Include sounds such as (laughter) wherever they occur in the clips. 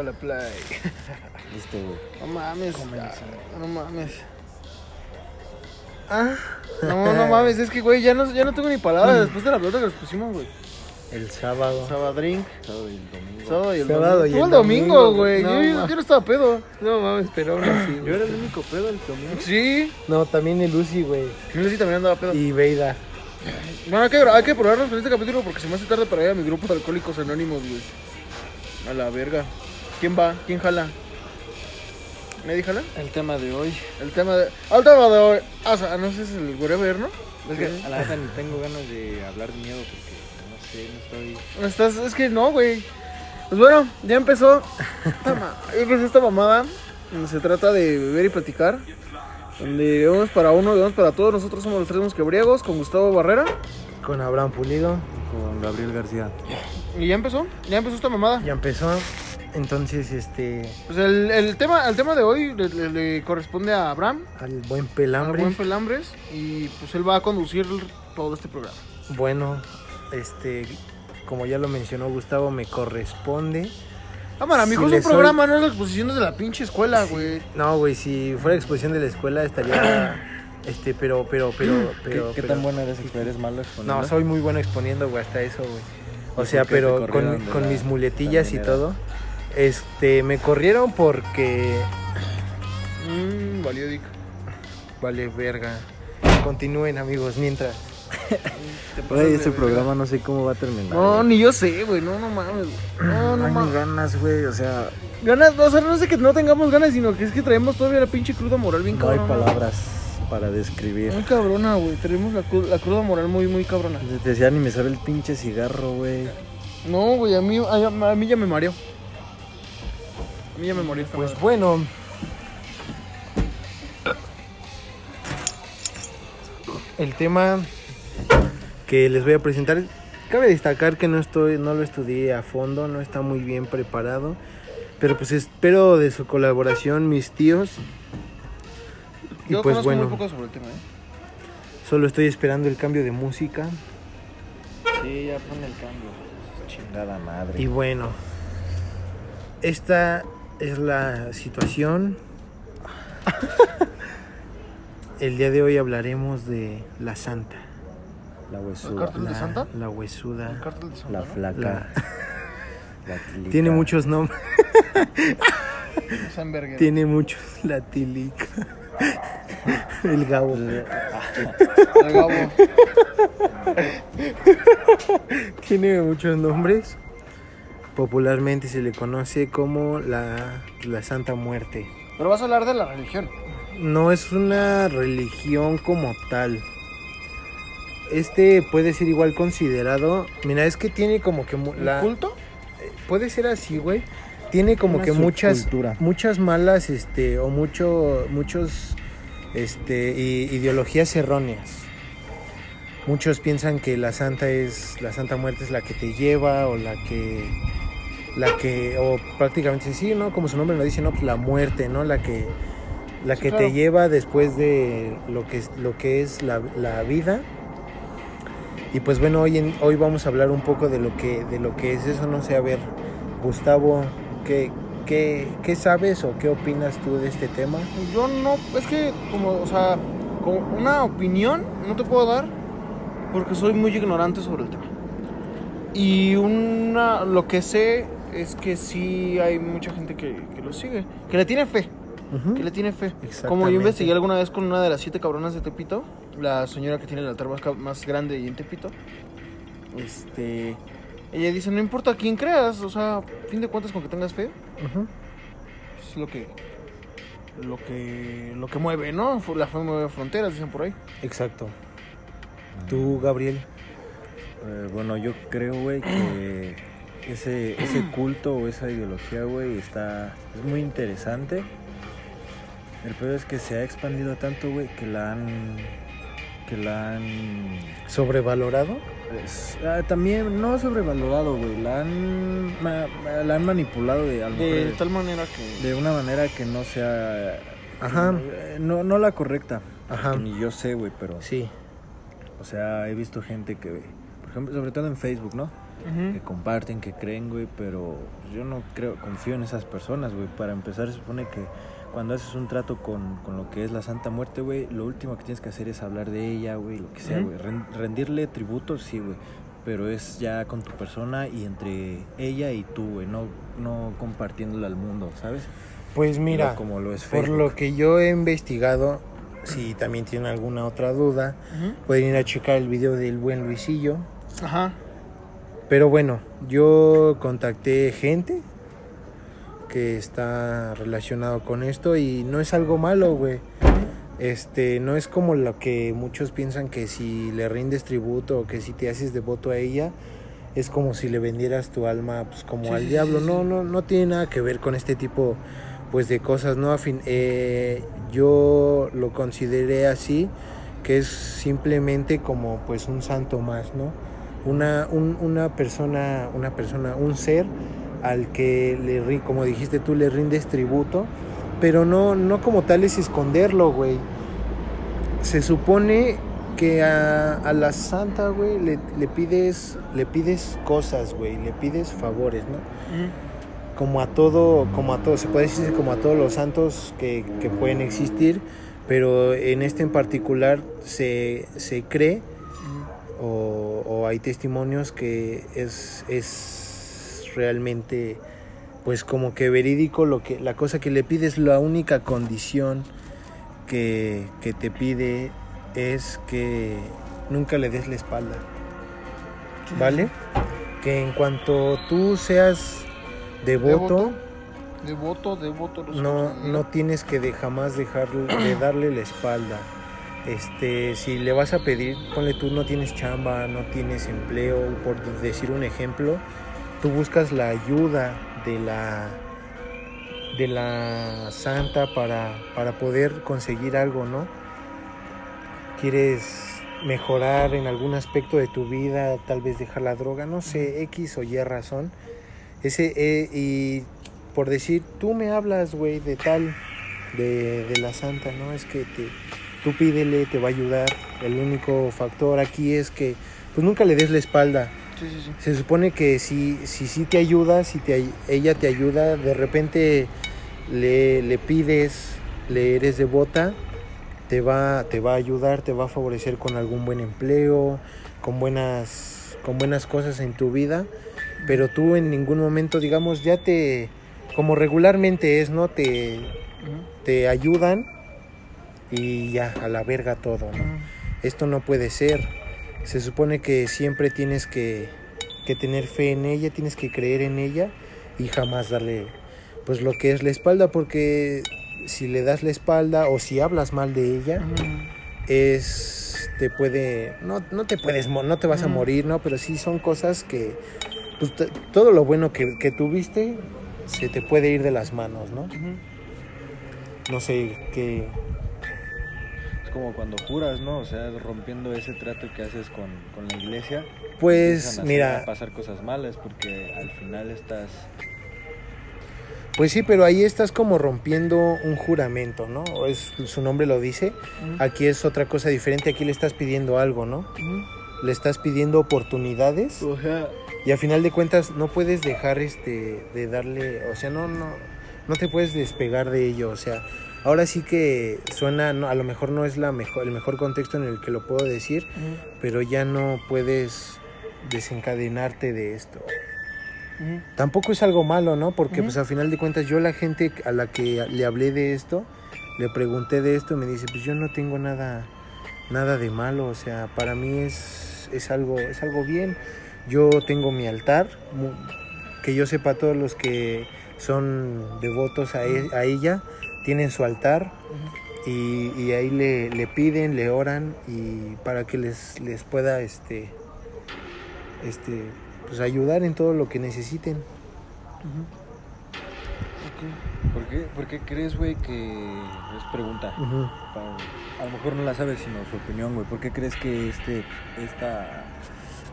Dale play. (laughs) Listo, güey. No mames. ah, No mames. Ah. No, no mames, es que, güey, ya no, ya no tengo ni palabras después de la pelota que nos pusimos, güey. El sábado. Sabadrink, Sábado y el domingo. sábado y el Sábado domingo. y Fue el el domingo, güey. no, yo, yo- ma. yo no estaba pedo. No mames, pero aún así. Yo era el único pedo el domingo. Sí. No, también el Lucy, güey. Sí también andaba pedo. Y Veida. Bueno, hay que, hay que probarnos con este capítulo porque se me hace tarde para ir a mi grupo de alcohólicos anónimos, güey. A la verga. ¿Quién va? ¿Quién jala? ¿Nadie jala? El tema de hoy. El tema de. Al tema de hoy. Ah, o sea, no sé si es el wherever, ¿no? Es que a la neta ni tengo ganas de hablar de miedo porque no sé, no estoy. No Estás, es que no, güey. Pues bueno, ya empezó. Tama, ya empezó esta mamada. donde Se trata de beber y platicar. Donde vamos para uno, vamos para todos. Nosotros somos los tres mosquebriegos con Gustavo Barrera. Con Abraham Pulido. Con Gabriel García. Y ya empezó, ya empezó esta mamada. Ya empezó. Entonces, este. Pues el, el tema, el tema de hoy le, le- le corresponde a Abraham, Al buen a pelambre. Buen Pelambres. Y pues él va a conducir todo este programa. Bueno, este. Como ya lo mencionó Gustavo, me corresponde. Cámara, Si mijo, es le un soy- programa, no es la exposición desde la pinche escuela, güey. No, güey, si fuera exposición de la escuela estaría. (coughs) Este, pero, pero, pero, pero. ¿Qué, qué pero- tan buena eres? ¿Eres malo exponiendo? No, soy muy bueno exponiendo, güey, hasta eso, güey. O ¿Y sea, pero con, de con la mis muletillas y todo. Este, me corrieron porque. Mmm, valió dick. Vale, verga. Continúen, amigos, mientras. Güey, este verga. programa no sé cómo va a terminar. No, güey. ni yo sé, güey. No, no mames. güey. No, No mames. ganas, güey. O sea, Ganas, o sea, no sé que no tengamos ganas, sino que es que traemos todavía la pinche cruda moral bien no hay cabrona. palabras para describir. Muy cabrona, güey. Tenemos la, la cruda moral muy, muy cabrona. Te decía, ni me sabe el pinche cigarro, güey. No, güey, a mí, a, a mí ya me mareó. A mí ya me mareó esta Pues madre. bueno. El tema que les voy a presentar, cabe destacar que no estoy, no lo estudié a fondo, no está muy bien preparado, pero pues espero de su colaboración mis tíos. Y Yo pues conozco bueno, muy poco sobre el tema, ¿eh? solo estoy esperando el cambio de música. Sí, ya pon el cambio. Chingada madre. Y bueno, esta es la situación. El día de hoy hablaremos de la santa. La ¿El huesuda. cártel de La, Santa? la El huesuda. cártel de Santa. La flaca. La- (laughs) La tilica. tiene muchos nombres. Tiene muchos. La tilica. El gabo. El Gabo. Tiene muchos nombres. Popularmente se le conoce como la, la Santa Muerte. Pero vas a hablar de la religión. No es una religión como tal. Este puede ser igual considerado. Mira, es que tiene como que mu- ¿El la culto? puede ser así, güey. Tiene como Una que muchas subcultura. muchas malas este o mucho muchos este ideologías erróneas. Muchos piensan que la santa es la santa muerte es la que te lleva o la que la que o prácticamente sí, ¿no? Como su nombre lo dice, no, pues la muerte, ¿no? La que la Sí, que claro. te lleva después de lo que es lo que es la, la vida. Y pues bueno, hoy en, hoy vamos a hablar un poco de lo que de lo que es eso, no sé, a ver, Gustavo, ¿qué, qué, qué sabes o qué opinas tú de este tema? Yo no, es que como, o sea, como una opinión no te puedo dar porque soy muy ignorante sobre el tema. Y una, lo que sé es que sí hay mucha gente que, que lo sigue, que le tiene fe, que le tiene fe. Como yo investigué alguna vez con una de las siete cabronas de Tepito, la señora que tiene el altar más, más grande ahí en Tepito, este, ella dice, no importa quién creas, o sea, a fin de cuentas con que tengas fe, Ujú. es lo que lo que lo que mueve, ¿no? La fe mueve fronteras, dicen por ahí. Exacto. Tú, Gabriel. Eh, bueno, yo creo, güey, que ese, ese (clears throat) culto o esa ideología, güey, está... Es muy interesante. El peor es que se ha expandido tanto, güey, que la han... Que la han... ¿Sobrevalorado? es- ah, también, no sobrevalorado, güey. La han... ma- ma- la han manipulado de, a lo de- tal manera que de una manera que no sea... Ajá. eh, No, no la correcta. Ajá. Ni yo sé, güey, pero... Sí. O sea, he visto gente que, por ejemplo, sobre todo en Facebook, ¿no? Ujú. que comparten, que creen, güey, pero yo no creo, confío en esas personas, güey. Para empezar, se supone que cuando haces un trato con, con lo que es la Santa Muerte, güey, lo último que tienes que hacer es hablar de ella, güey, lo que sea, güey. Ren- rendirle tributo, sí, güey. Pero es ya con tu persona y entre ella y tú, güey, no, no compartiéndolo al mundo, ¿sabes? Pues mira, No como lo es por lo que yo he investigado, si también tienen alguna otra duda, Ujú. pueden ir a checar el video del buen Luisillo. Ajá. Pero bueno, yo contacté gente que está relacionado con esto y no es algo malo, güey. Este, no es como lo que muchos piensan que si le rindes tributo o que si te haces devoto a ella, es como si le vendieras tu alma pues como Sí, al sí, diablo. sí, No, no, no tiene nada que ver con este tipo pues de cosas, ¿no? A fin- eh, yo lo consideré así, que es simplemente como pues un santo más, ¿no? Una, un- una persona, una persona, un ser al que le como dijiste tú, le rindes tributo, pero no, no como tal es esconderlo, güey. Se supone que a, a la santa, güey, le, le pides, le pides cosas, güey, le pides favores, ¿no? Ujú. como a todo, como a todo, se puede decir como a todos los santos que, que pueden existir, pero en este en particular se, se cree o, o hay testimonios que es, es realmente pues como que verídico lo que la cosa que le pides la única condición que, que te pide es que nunca le des la espalda ¿vale? que en cuanto tú seas devoto, Devoto, devoto. no, no tienes que de jamás dejar de darle la espalda. Este, si le vas a pedir, ponle tú no tienes chamba, no tienes empleo, por decir un ejemplo, tú buscas la ayuda de la de la santa para, para poder conseguir algo, ¿no? Quieres mejorar en algún aspecto de tu vida, tal vez dejar la droga, no sé, X o Y razón. Ese, eh, y por decir, tú me hablas, güey, de tal, de, de la santa, ¿no? Es que te, tú pídele, te va a ayudar. El único factor aquí es que, pues nunca le des la espalda. Sí, sí, sí. Se supone que si si, si te ayuda, si te, ella te ayuda, de repente le, le pides, le eres devota, te va, te va a ayudar, te va a favorecer con algún buen empleo, con buenas, con buenas cosas en tu vida, pero tú en ningún momento, digamos, ya te, como regularmente es, ¿no? Te, te ayudan y ya, a la verga todo, ¿no? Esto no puede ser. Se supone que siempre tienes que, que tener fe en ella, tienes que creer en ella y jamás darle pues lo que es la espalda porque si le das la espalda o si hablas mal de ella es te puede no, no te puedes no te vas a morir no pero sí son cosas que pues, todo lo bueno que, que tuviste se te puede ir de las manos no no sé qué como cuando juras, ¿no? O sea, rompiendo ese trato que haces con, con la iglesia. pues a mira a pasar cosas malas porque al final estás Pues sí, pero ahí estás como rompiendo un juramento, ¿no? O es, su nombre lo dice. Aquí es otra cosa diferente, aquí le estás pidiendo algo, ¿no? Le estás pidiendo oportunidades O sea, y a final de cuentas no puedes dejar este de darle, o sea, no no no te puedes despegar de ello, o sea, ahora sí que suena no, a lo mejor no es la mejor el mejor contexto en el que lo puedo decir, pero ya no puedes desencadenarte de esto. Tampoco es algo malo, ¿no? Porque pues a final de cuentas yo la gente a la que le hablé de esto, le pregunté de esto, me dice, pues yo no tengo nada nada de malo, o sea, para mí es, es algo es algo bien. Yo tengo mi altar, que yo sepa todos los que son devotos a, e- a ella tienen su altar y, y ahí le, le piden, le oran y para que les, les pueda este este pues ayudar en todo lo que necesiten. ¿Por qué, por qué crees, güey, que... Es pregunta. A lo mejor no la sabes, sino su opinión, güey. ¿Por qué crees que este, esta,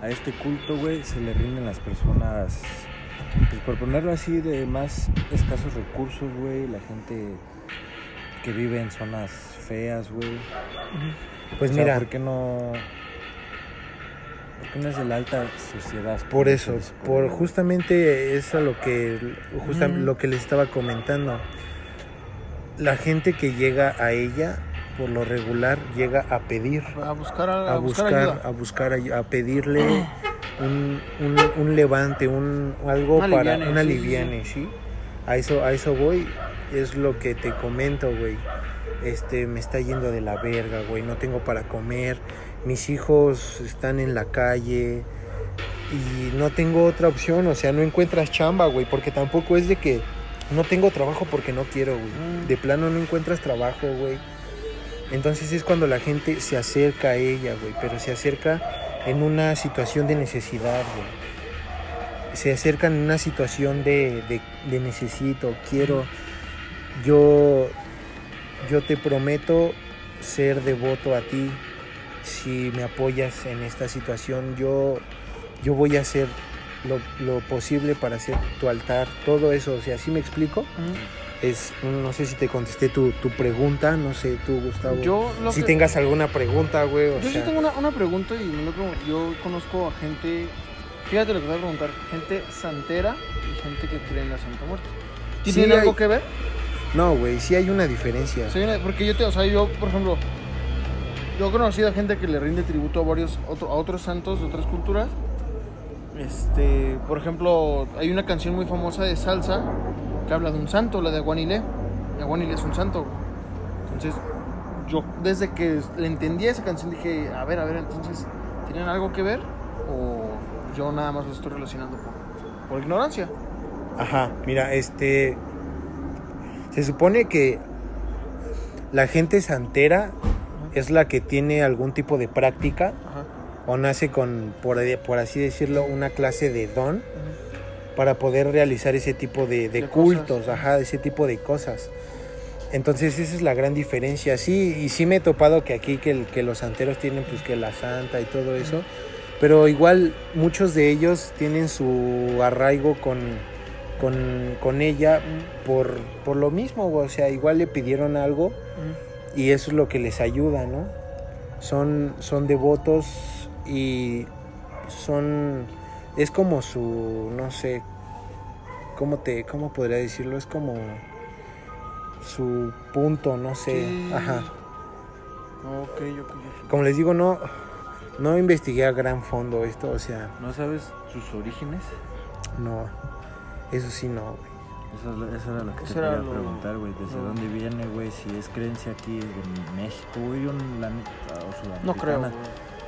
a este culto, güey, se le rinden las personas, pues por ponerlo así, de más escasos recursos, güey? La gente que vive en zonas feas, güey. Pues O sea, mira, ¿por qué no...? Porque no es de la alta sociedad. Por eso, dice por justamente eso lo que justa- Mm. lo que les estaba comentando. La gente que llega a ella, por lo regular, llega a pedir, A buscar, a, a buscar, buscar, ayuda. a buscar, a pedirle (clears throat) un, un- un levante, un algo para aliviane, un sí, ¿sí? A eso, a eso voy, es lo que te comento, güey. Este, me está yendo de la verga, güey, no tengo para comer, mis hijos están en la calle y no tengo otra opción, o sea, no encuentras chamba, güey, porque tampoco es de que no tengo trabajo porque no quiero, güey. Mm. De plano no encuentras trabajo, güey. Entonces es cuando la gente se acerca a ella, güey, pero se acerca en una situación de necesidad. Se acercan en una situación de, de- necesito, quiero, yo, yo te prometo ser devoto a ti si me apoyas en esta situación. Yo, yo voy a hacer lo, posible para hacer tu altar, todo eso, o sea, ¿sí me explico? Es, no sé si te contesté tu, tu pregunta, no sé tú, Gustavo. Yo lo si que- tengas alguna pregunta, güey, Yo sí sea, tengo una, una pregunta y me lo pregun- yo conozco a gente, fíjate lo que te voy a preguntar, gente santera y gente que cree en la Santa Muerte. Sí, ¿Tienen hay- algo que ver? no, güey, sí hay una diferencia. Sí, porque yo te, o sea, yo, por ejemplo, yo he conocido a gente que le rinde tributo a varios, otro, a otros santos de otras culturas. Este, por ejemplo, hay una canción muy famosa de salsa que habla de un santo, la de Aguanile. Aguanile es un santo. Entonces, yo desde que le entendí esa canción dije, a ver, a ver, entonces, ¿tienen algo que ver? ¿O yo nada más lo estoy relacionando por, por ignorancia? Ajá, mira, este. Se supone que la gente santera es la que tiene algún tipo de práctica Ajá. o nace con, por, por así decirlo, una clase de don para poder realizar ese tipo de, de De cultos, cosas. ajá, ese tipo de cosas. Entonces esa es la gran diferencia. Sí, y sí me he topado que aquí que, los santeros tienen pues que la santa y todo eso, pero igual muchos de ellos tienen su arraigo con, con, con ella por, por lo mismo, o sea, igual le pidieron algo y eso es lo que les ayuda, ¿no? Son, son devotos y son, es como su, no sé, ¿cómo te, cómo podría decirlo? Es como su punto, no sé, Sí. ajá. Ok, ok, ok. Como les digo, no, no investigué a gran fondo esto, o sea, ¿No sabes sus orígenes? no, eso sí no, güey. Eso, es lo- eso era lo que te quería lo- preguntar, güey. ¿Desde dónde viene, güey? Si es creencia aquí en México, güey, o en la neta, o sudamericana. No creo. güey.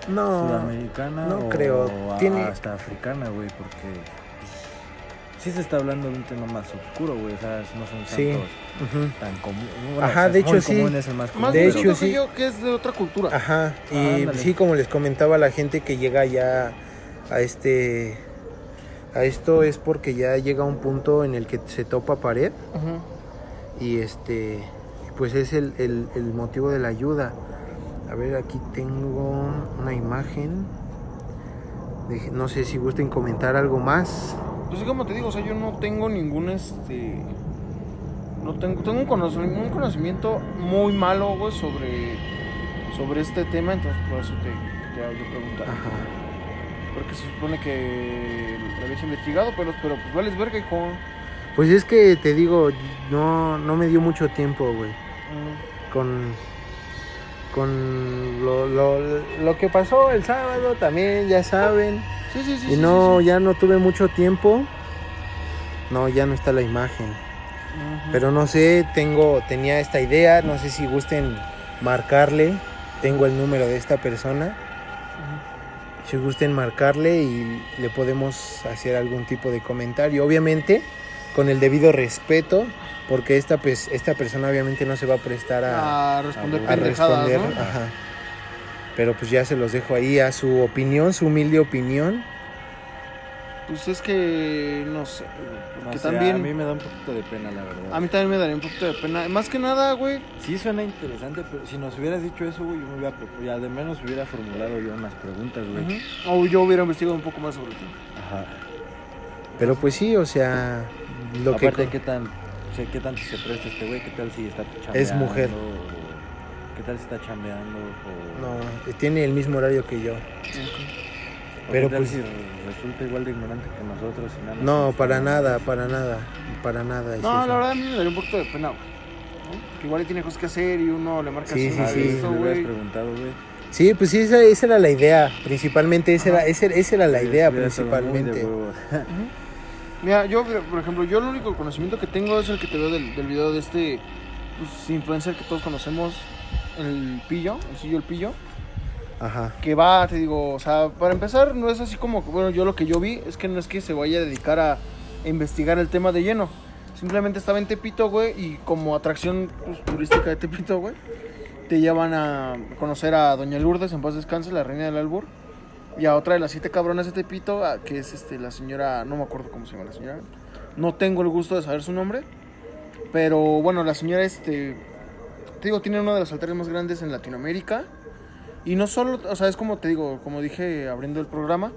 No, Sudamericana no o creo. a- Tiene- hasta africana, güey, porque pues, sí se está hablando de un tema más oscuro, güey. O sea, no son Sí. ujú. tan comunes. Ajá, de hecho, muy sí. común, es el más común, Más De hecho, que sí. yo que es de otra cultura. Ajá, y ándale. sí, como les comentaba, la gente que llega ya a este, a esto es porque ya llega un punto en el que se topa pared y este, pues es el, el- el motivo de la ayuda. A ver, aquí tengo una imagen. Deje- no sé si gusten comentar algo más. Pues sí, como te digo, o sea, yo no tengo ningún este. No tengo, tengo un conocimiento, un conocimiento muy malo, güey, sobre, sobre este tema, entonces por eso te te preguntar. Ajá. Porque se supone que lo habías investigado, pero, pero pues vales verga, hijo. Pues es que te digo, no, no me dio mucho tiempo, güey. Con con lo, lo, lo que pasó el sábado también ya saben. Sí, sí, sí. y no sí, sí. ya no tuve mucho tiempo. No ya no está la imagen. Pero no sé tengo tenía esta idea no sé si gusten marcarle. Tengo el número de esta persona. Si gusten marcarle y le podemos hacer algún tipo de comentario. Obviamente con el debido respeto porque esta pues esta persona obviamente no se va a prestar a a responder a a responder. ¿no? Ajá. Pero pues ya se los dejo ahí a su opinión, su humilde opinión. Pues es que no sé, No porque sé, también a mí me da un poquito de pena, la verdad. a mí también me daría un poquito de pena. Más que nada, güey, Sí suena interesante, pero si nos hubieras dicho eso, güey, yo me hubiera, ya de menos hubiera formulado yo unas preguntas, güey. O yo hubiera investigado un poco más sobre ti. Ajá. Pero pues sí, o sea, lo Aparte, que ¿qué, tan, o sea, ¿qué tanto se presta este güey? ¿Qué tal si está chambeando? Es mujer. o ¿Qué tal si está chambeando? O... no tiene el mismo horario que yo. Pero Pero pues pues- si resulta igual de ignorante que nosotros y nada más No, nos para nada, para nada, para nada. es No, eso. la verdad a mí me daría un poquito de pena. Que igual tiene cosas que hacer y uno le marca Sí, así, sí, sí. si esto, güey. preguntado, güey. Sí, pues sí, esa, esa era la idea, principalmente, esa era, esa, esa era la idea principalmente. Mira, yo, por ejemplo, yo el único conocimiento que tengo es el que te veo del, del video de este pues, influencer que todos conocemos, el Pillo, el Sillo el Pillo, Ajá. que va, te digo, o sea, para empezar, no es así como, que, bueno, yo lo que yo vi es que no es que se vaya a dedicar a investigar el tema de lleno. Simplemente estaba en Tepito, güey, y como atracción pues, turística de Tepito, güey, te llevan a conocer a Doña Lourdes, en paz descanse, la reina del albur, y a otra de las siete cabronas de Tepito, que es este, la señora, no me acuerdo cómo se llama la señora, no tengo el gusto de saber su nombre, pero bueno, la señora, este, te digo, tiene uno de los altares más grandes en Latinoamérica, y no solo, o sea, es como te digo, como dije abriendo el programa,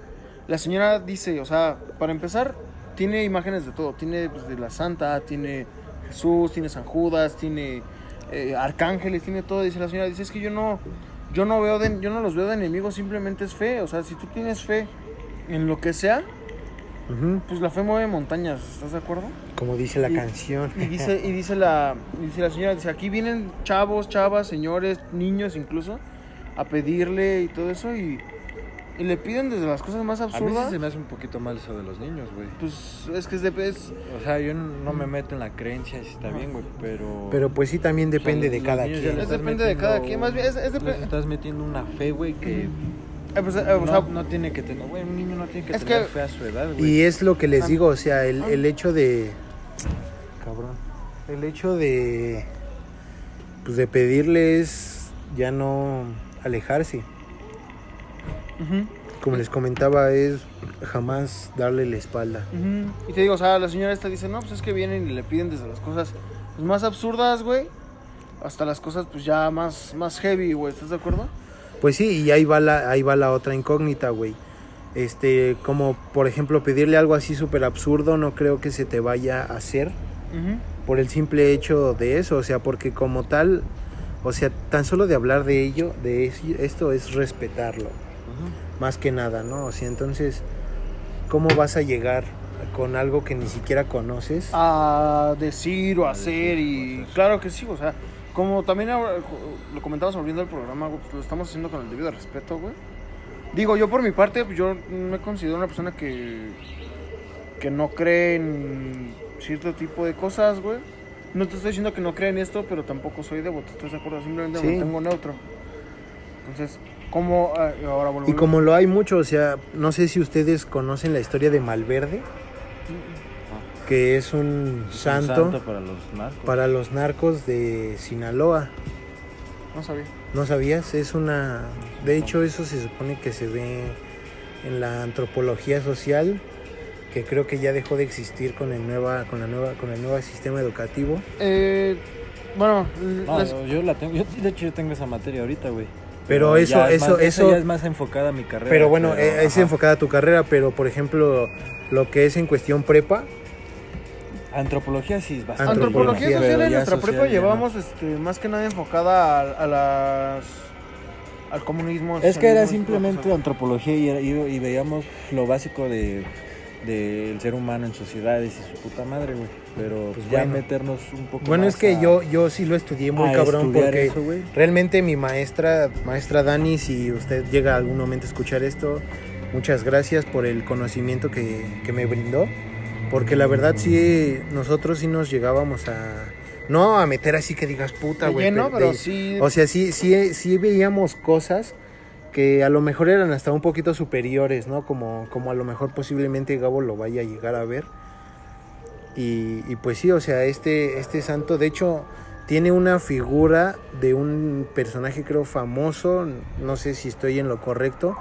la señora dice, o sea, para empezar, tiene imágenes de todo. Tiene pues, de la Santa, tiene Jesús, tiene San Judas, tiene eh, arcángeles, tiene todo. Dice la señora, dice, es que yo no, yo no veo de, yo no los veo de enemigos, simplemente es fe. O sea, si tú tienes fe en lo que sea, pues la fe mueve montañas, ¿estás de acuerdo? Como dice la Y- canción. Y dice, y dice la, dice la señora, dice, aquí vienen chavos, chavas, señores, niños incluso, a pedirle y todo eso y, y le piden desde las cosas más A mí sí absurdas. se me hace un poquito mal eso de los niños, güey. Pues es que es de es, O sea, yo no me meto en la creencia si está bien, güey, pero... Pero pues sí, también depende O sea, de cada quien. Es estás depende de cada quien, más bien, es- es les depe- estás metiendo una fe, güey, que eh, pues, eh, o no, sea, no tiene que tener... Güey, un niño no tiene que tener que- fe a su edad, güey. Y es lo que les Ah. digo, o sea, el, el hecho de... Cabrón. El hecho de... Pues de pedirles ya no alejarse. Como les comentaba, es jamás darle la espalda. y te digo, o sea, la señora esta dice, no, pues es que vienen y le piden desde las cosas pues, más absurdas, güey, hasta las cosas pues ya más, más heavy, güey, ¿estás de acuerdo? Pues sí, y ahí va la, ahí va la otra incógnita, güey. Este, como por ejemplo pedirle algo así súper absurdo, no creo que se te vaya a hacer por el simple hecho de eso, o sea, porque como tal, o sea, tan solo de hablar de ello, de es- esto es respetarlo. Más que nada, ¿no? O sea, entonces, ¿cómo vas a llegar con algo que ni siquiera conoces? a decir o A hacer decir y cosas. claro que sí, o sea, como también ahora, lo comentamos abriendo el programa, pues lo estamos haciendo con el debido respeto, güey. Digo, yo por mi parte, pues, yo me considero una persona que que no cree en cierto tipo de cosas, güey. No te estoy diciendo que no cree en esto, pero tampoco soy devoto, ¿estás de acuerdo? Simplemente me Sí. mantengo neutro. Entonces, ¿cómo ah, ahora volvemos? Y como lo hay mucho, o sea, no sé si ustedes conocen la historia de Malverde, que es un Es un santo, para los narcos. para los narcos de Sinaloa. No sabía. ¿No sabías? Es una... De hecho, eso se supone que se ve en la antropología social, que creo que ya dejó de existir con el, nueva, con la nueva, con el nuevo sistema educativo. Eh, bueno, No, yo la tengo... Yo, de hecho, yo tengo esa materia ahorita, güey. Pero eso- ya eso- más- eso- ya es más enfocada a mi carrera. Pero bueno, eh, es ajá. enfocada a tu carrera, pero por ejemplo, lo que es en cuestión prepa, Antropología sí es bastante. Antropología Antropología, social pero en nuestra social prepa ya no. llevamos este, más que nada enfocada a, a las al comunismo. Es que era simplemente de antropología y, era- y- y veíamos lo básico de del ser humano en sociedades y su puta madre, güey. Pero Pues ya bueno. meternos un poco bueno, más es que a- yo, yo sí lo estudié muy cabrón porque eso, realmente mi maestra, maestra Dani, si usted llega a algún momento a escuchar esto, muchas gracias por el conocimiento que, que me brindó. Porque la verdad sí, nosotros sí nos llegábamos a... No a meter así que digas puta, güey. pero pero sí. O sea, sí, sí, sí veíamos cosas que a lo mejor eran hasta un poquito superiores, ¿no? Como, como a lo mejor posiblemente Gabo lo vaya a llegar a ver. Y, y pues sí, o sea, este, este santo, de hecho, tiene una figura de un personaje creo famoso, no sé si estoy en lo correcto,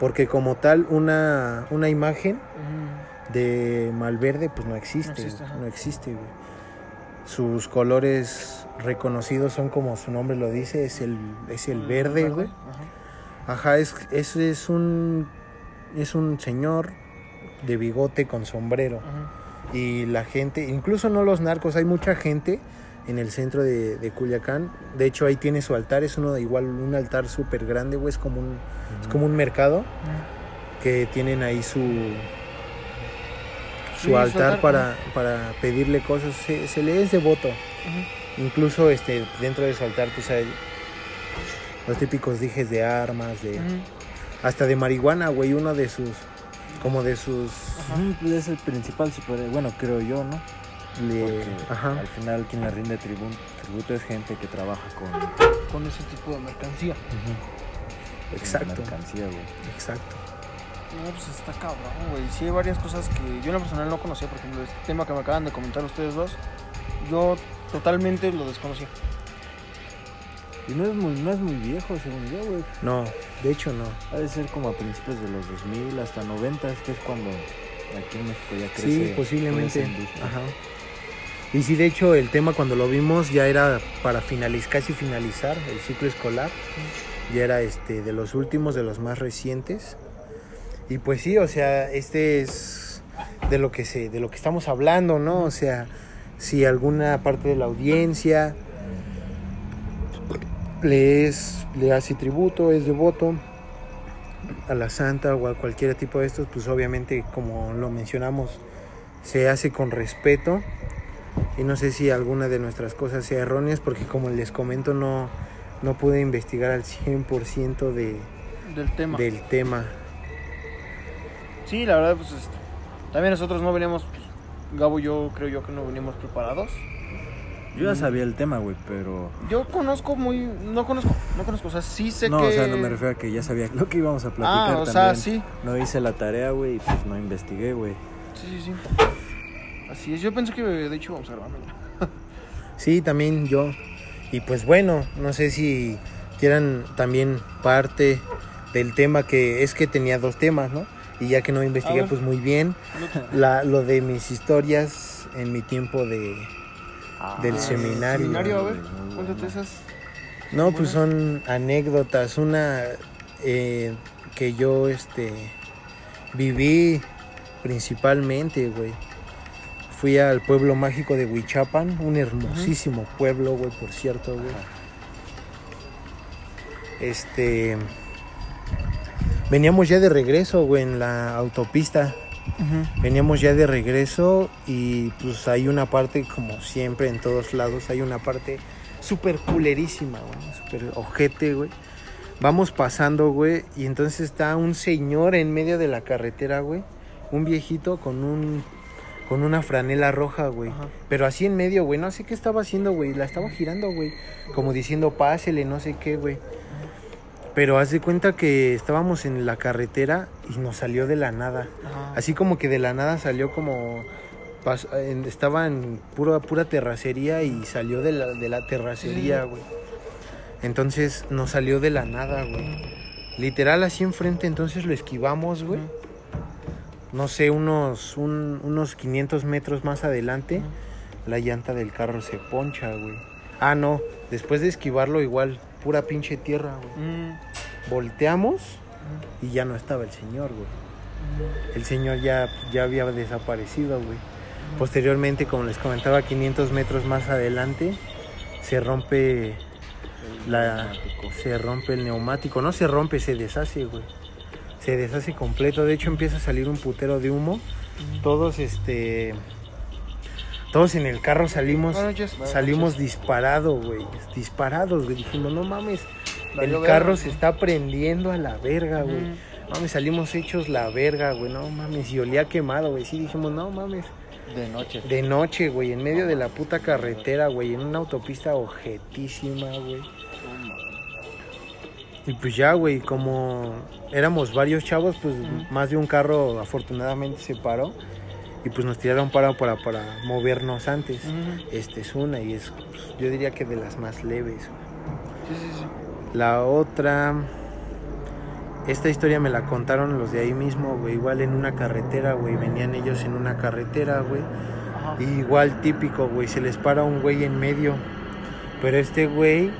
porque como tal una, una imagen Ujú. de Malverde pues no existe, No existe, ajá. no existe, güey. Sus colores reconocidos son como su nombre lo dice, es el, es el verde, güey. Ajá. Ajá, es, es, es un es un señor de bigote con sombrero. Y la gente, incluso no los narcos, hay mucha gente en el centro de, de Culiacán. De hecho, ahí tiene su altar, es uno igual, un altar súper grande, güey, es como un, es como un mercado. que tienen ahí su su Sí, altar para, para pedirle cosas, se, se le es devoto. Incluso este dentro de su altar pues hay los típicos dijes de armas, de hasta de marihuana, güey, uno de sus como de sus Ujú, pues es el principal super, bueno, creo yo, ¿no? le- Porque ajá. al final quien le rinde tribu- tributo es gente que trabaja con Con ese tipo de mercancía. con Exacto, mercancía, güey. exacto. No, pues está cabrón, güey. Sí hay varias cosas que yo en lo personal no conocía. Por ejemplo, este tema que me acaban de comentar ustedes dos, yo totalmente lo desconocía. Y no es muy, no es muy viejo, según yo, güey. No, de hecho no. Ha de ser como a principios de los 2000 hasta 90, que es cuando aquí en México ya crece. Sí, posiblemente. Ajá. Y sí, de hecho, el tema cuando lo vimos ya era para finalizar, casi finalizar el ciclo escolar. Ya era este de los últimos, de los más recientes. Y pues sí, o sea, este es de lo que se, de lo que estamos hablando, ¿no? O sea, si alguna parte de la audiencia le es, le hace tributo, es devoto a la santa o a cualquier tipo de estos, pues obviamente, como lo mencionamos, se hace con respeto y no sé si alguna de nuestras cosas sea erróneas porque como les comento no, no pude investigar al 100% de, Del tema. del tema. Sí, la verdad, pues este, también nosotros no veníamos, pues, Gabo y yo creo yo que no veníamos preparados. Yo ya sabía el tema, güey, pero. Yo conozco muy, no conozco, no conozco, o sea, sí sé No, que... o sea, no me refiero a que ya sabía lo que íbamos a platicar Ah, o sea, también. sí, No hice la tarea, güey, y pues no investigué, güey. sí, sí, sí. Así es, yo pensé que de hecho vamos a grabar. (laughs) Sí, también yo. Y pues bueno, no sé si quieran también parte del tema que es que tenía dos temas, ¿no? Y ya que no investigué pues muy bien, la, lo de mis historias en mi tiempo de... Del seminario. Seminario, a ver, cuéntate esas. No, pues son anécdotas. Una eh, que yo este viví principalmente, güey. Fui al pueblo mágico de Huichapan, un hermosísimo pueblo, güey, por cierto, güey. Este veníamos ya de regreso, güey, en la autopista. Veníamos ya de regreso y pues hay una parte, como siempre en todos lados, hay una parte súper culerísima, güey, súper ojete, güey. Vamos pasando, güey, y entonces está un señor en medio de la carretera, güey. Un viejito con un con una franela roja, güey. Ajá. Pero así en medio, güey, no sé qué estaba haciendo, güey. La estaba girando, güey. Como diciendo, pásele, no sé qué, güey. Pero haz de cuenta que estábamos en la carretera y nos salió de la nada. Ajá. Así como que de la nada salió como... pas- en- estaba en pura, pura terracería y salió de la, de la terracería, güey. Entonces nos salió de la nada, güey. Literal así enfrente, entonces lo esquivamos, güey. No sé, unos, un- unos 500 metros más adelante, la llanta del carro se poncha, güey. Ah, no, después de esquivarlo igual, pura pinche tierra, güey. Mm, Volteamos y ya no estaba el señor, güey. El señor ya, ya había desaparecido, güey. Posteriormente, como les comentaba, 500 metros más adelante, se rompe la, se rompe el neumático. No se rompe, se deshace, güey. Se deshace completo. De hecho, empieza a salir un putero de humo. Todos, este... Todos en el carro salimos, salimos disparados, güey. Disparados, güey. Dijimos, no mames, el carro se está prendiendo a la verga, güey. Mames, salimos hechos la verga, güey. No mames, y olía quemado, güey. Sí, dijimos, no mames. De noche. De noche, güey, en medio de la puta carretera, güey, en una autopista objetísima, güey. Y pues ya, güey, como éramos varios chavos, pues más de un carro afortunadamente se paró. Y pues nos tiraron para, para, para movernos antes. Ujú. Esta es una y es, pues, yo diría que de las más leves. Sí, sí, sí. La otra, esta historia me la contaron los de ahí mismo, güey, igual en una carretera, güey, venían ellos en una carretera, güey. Igual típico, güey, se les para un güey en medio. Pero este güey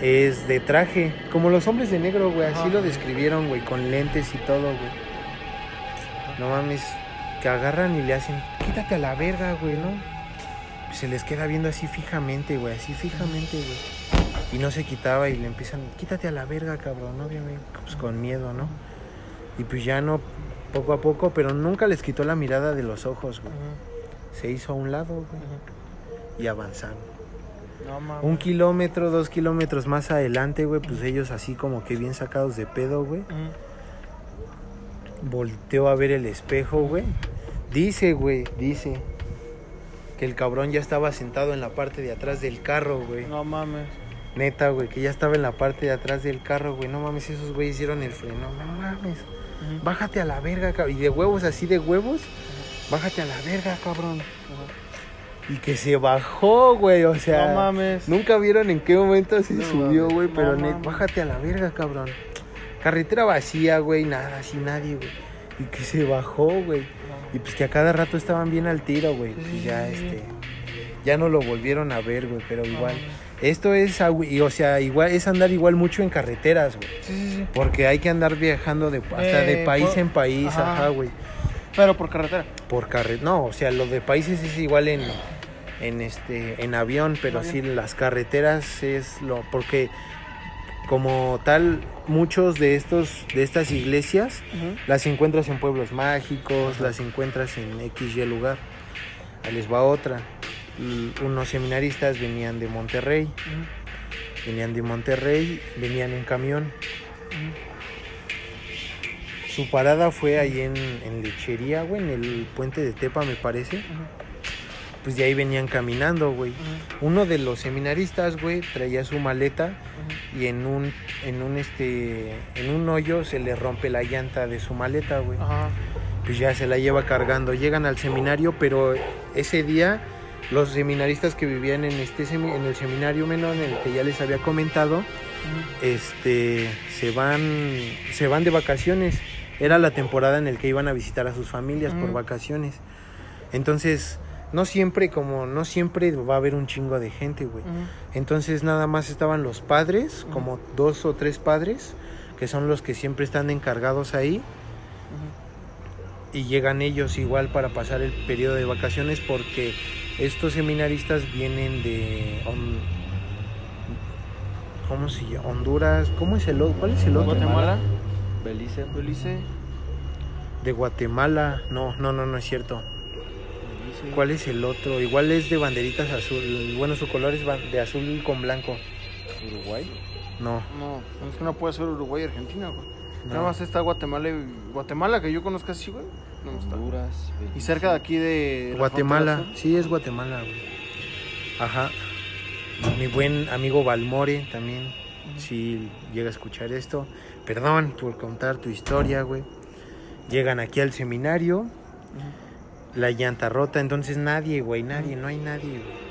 es de traje, como los hombres de negro, güey, así lo describieron, güey, con lentes y todo, güey. No mames, que agarran y le hacen, quítate a la verga, güey, ¿no? Se les queda viendo así fijamente, güey, así fijamente, güey. Y no se quitaba y le empiezan, quítate a la verga, cabrón, obviamente, pues con miedo, ¿no? Y pues ya no, poco a poco, pero nunca les quitó la mirada de los ojos, güey. Se hizo a un lado, güey, y avanzaron. No mames. Un kilómetro, dos kilómetros más adelante, güey, pues ellos así como que bien sacados de pedo, güey. Volteó a ver el espejo, güey. Dice, güey, dice que el cabrón ya estaba sentado en la parte de atrás del carro, güey. No mames. Neta, güey, que ya estaba en la parte de atrás del carro, güey. No mames, esos güeyes hicieron el freno. No mames. Bájate a la verga, cabrón. Y de huevos, así de huevos. Bájate a la verga, cabrón. Y que se bajó, güey. O sea, No mames. nunca vieron en qué momento se No subió, güey. no Pero net, mames. bájate a la verga, cabrón. Carretera vacía, güey. Nada, así nadie, güey. Y que se bajó, güey. Y pues que a cada rato estaban bien al tiro, güey. Pues Sí, ya, este. Ya no lo volvieron a ver, güey. Pero igual. Esto es, o sea, igual es andar igual mucho en carreteras, güey. Sí, sí, sí. Porque hay que andar viajando de, hasta de Eh, país por- en país, ajá. ajá, güey. Pero por carretera. Por carretera. No, o sea, lo de países es igual en, en este en avión, pero En sí las carreteras es lo porque como tal muchos de estos de estas iglesias las encuentras en pueblos mágicos, las encuentras en XY lugar. Ahí les va otra. Unos seminaristas venían de Monterrey, venían de Monterrey, venían en camión. Su parada fue ahí en, en Lechería, güey, en el puente de Tepa, me parece. Pues de ahí venían caminando, güey. Uno de los seminaristas, güey, traía su maleta y en un, en un este, en un hoyo se le rompe la llanta de su maleta, güey. Pues ya se la lleva cargando. Llegan al seminario, pero ese día los seminaristas que vivían en este semi- en el seminario menor, en el que ya les había comentado, este, se van, se van de vacaciones. Era la temporada en el que iban a visitar a sus familias por vacaciones. Entonces, no siempre como no siempre va a haber un chingo de gente, güey. Entonces nada más estaban los padres, como dos o tres padres, que son los que siempre están encargados ahí. Y llegan ellos igual para pasar el periodo de vacaciones porque estos seminaristas vienen de... ¿Cómo se llama? Honduras. ¿Cómo es el otro? ¿Cuál es el otro? Guatemala. Belice. Belice. De Guatemala. No, no, no, no es cierto. ¿Cuál es el otro? Igual es de banderitas azul. Bueno, su color es de azul con blanco. Uruguay. No. No, es que no puede ser Uruguay y Argentina, güey. no. Nada más está Guatemala y Guatemala, que yo conozco así, güey. No está. Honduras. Y cerca de aquí de. la Guatemala, sí es Guatemala, güey. Ajá. Mi buen amigo Balmore también, si llega a escuchar esto, perdón por contar tu historia, güey. Llegan aquí al seminario. La llanta rota, entonces nadie, güey, nadie, no hay nadie, güey.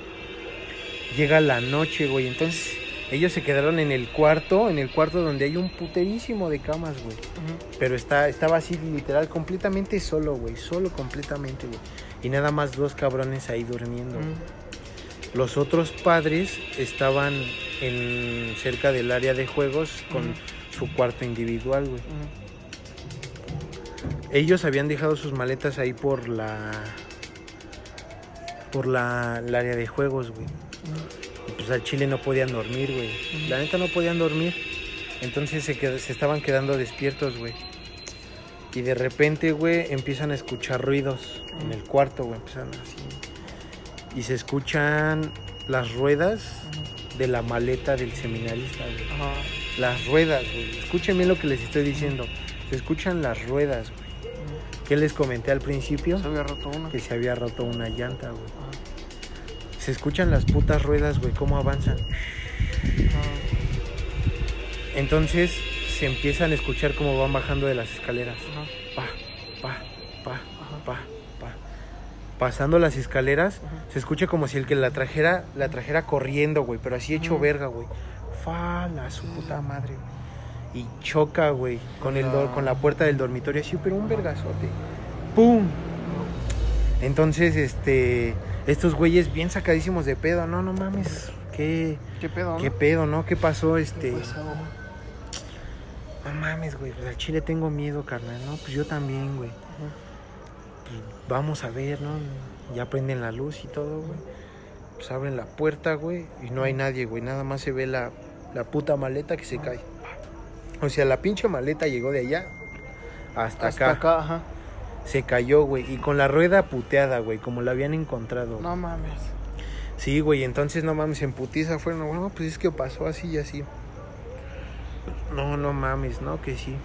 Llega la noche, güey, entonces ellos se quedaron en el cuarto, en el cuarto donde hay un puterísimo de camas, güey. Pero está, estaba así literal, completamente solo, güey, solo completamente, güey. Y nada más dos cabrones ahí durmiendo. Los otros padres estaban en cerca del área de juegos con su cuarto individual, güey. Ellos habían dejado sus maletas ahí por la por la el área de juegos, güey. Y pues al chile no podían dormir, güey. La neta no podían dormir. Entonces se, qued- se estaban quedando despiertos, güey. Y de repente, güey, empiezan a escuchar ruidos en el cuarto, güey. Empiezan así. Y se escuchan las ruedas de la maleta del seminarista, güey. Las ruedas, güey. Escuchen bien lo que les estoy diciendo. Se escuchan las ruedas, güey. Ujú. ¿Qué les comenté al principio? Se había roto una. Que se había roto una llanta, güey. Ajá. Se escuchan las putas ruedas, güey, cómo avanzan. Ajá. Entonces se empiezan a escuchar cómo van bajando de las escaleras. Ajá. Pa, pa, pa, Ajá. pa, pa. Pasando las escaleras, Ajá. se escucha como si el que la trajera, la trajera corriendo, güey, pero así hecho verga, güey. Fala, su puta madre, güey. Y choca, güey, con, el do- con la puerta del dormitorio, así, pero un vergazote. ¡Pum! Entonces, este, estos güeyes bien sacadísimos de pedo, no, no mames, qué, ¿Qué pedo, no? qué pedo, ¿no? ¿Qué pasó, este? ¿Qué pasó? No mames, güey, pues al chile tengo miedo, carnal, ¿no? Pues yo también, güey. Pues vamos a ver, ¿no? Ya prenden la luz y todo, güey. Pues abren la puerta, güey, y no hay nadie, güey. Nada más se ve la, la puta maleta que se cae. O sea, la pinche maleta llegó de allá hasta, Hasta acá. acá, ajá. Se cayó, güey. Y con la rueda puteada, güey, como la habían encontrado. No mames. Sí, güey, entonces no mames, en putiza fueron, bueno, pues es que pasó así y así. No, no mames, no, que sí.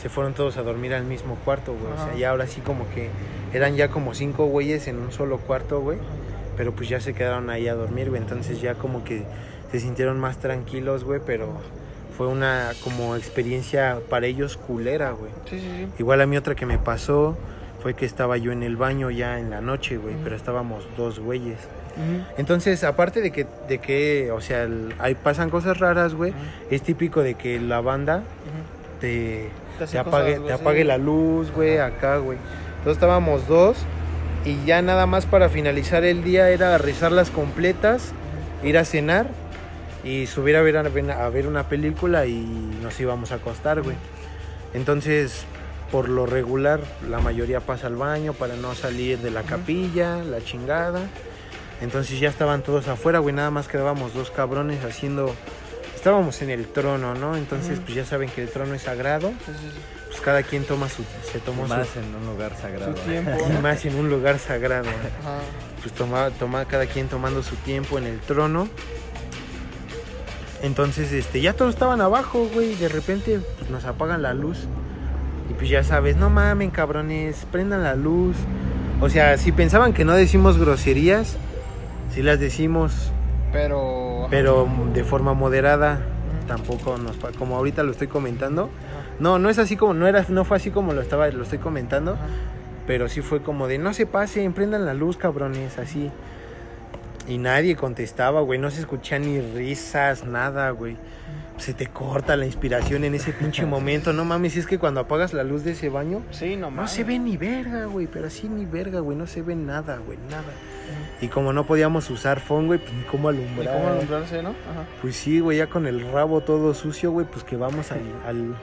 Se fueron todos a dormir al mismo cuarto, güey. O sea, ya ahora sí como que eran ya como cinco güeyes en un solo cuarto, güey. Pero pues ya se quedaron ahí a dormir, güey. Entonces ya como que se sintieron más tranquilos, güey. Pero fue una como experiencia para ellos culera, güey. Sí, sí, sí. Igual a mí otra que me pasó fue que estaba yo en el baño ya en la noche, güey. Pero estábamos dos güeyes. Entonces, aparte de que, de que o sea, el- ahí pasan cosas raras, güey, es típico de que la banda te, Te hace te apague, cosas, te apague la luz, güey, acá, güey. Entonces estábamos dos y ya nada más para finalizar el día era rezarlas completas, ir a cenar y subir a ver, a ver- una película y nos íbamos a acostar, güey. Entonces, por lo regular, la mayoría pasa al baño para no salir de la capilla, la chingada. Entonces ya estaban todos afuera, güey, nada más quedábamos dos cabrones haciendo... Estábamos en el trono, ¿no? Entonces, pues ya saben que el trono es sagrado. Pues cada quien toma su... Se tomó Más su... en un lugar sagrado. Su tiempo. (laughs) Más en un lugar sagrado. Ajá. Pues toma, toma cada quien tomando su tiempo en el trono. Entonces, este, ya todos estaban abajo, güey. De repente, pues nos apagan la luz. Y pues ya sabes, no mamen, cabrones, prendan la luz. O sea, si pensaban que no decimos groserías, sí las decimos, Pero. pero de forma moderada. Tampoco nos como ahorita lo estoy comentando. No, no es así como no era no fue así como lo estaba lo estoy comentando, pero sí fue como de no se pasen, prendan la luz, cabrones, así. Y nadie contestaba, güey, no se escuchan ni risas, nada, güey. Se te corta la inspiración en ese pinche momento, no mames, es que cuando apagas la luz de ese baño Sí, no no se ve ni verga, güey, pero así ni verga, güey, no se ve nada, güey, nada. Y como no podíamos usar phone, güey, pues ni cómo ¿Y alumbrar. cómo alumbrarse, no? Ajá. Pues sí, güey, ya con el rabo todo sucio, güey, pues que vamos al, al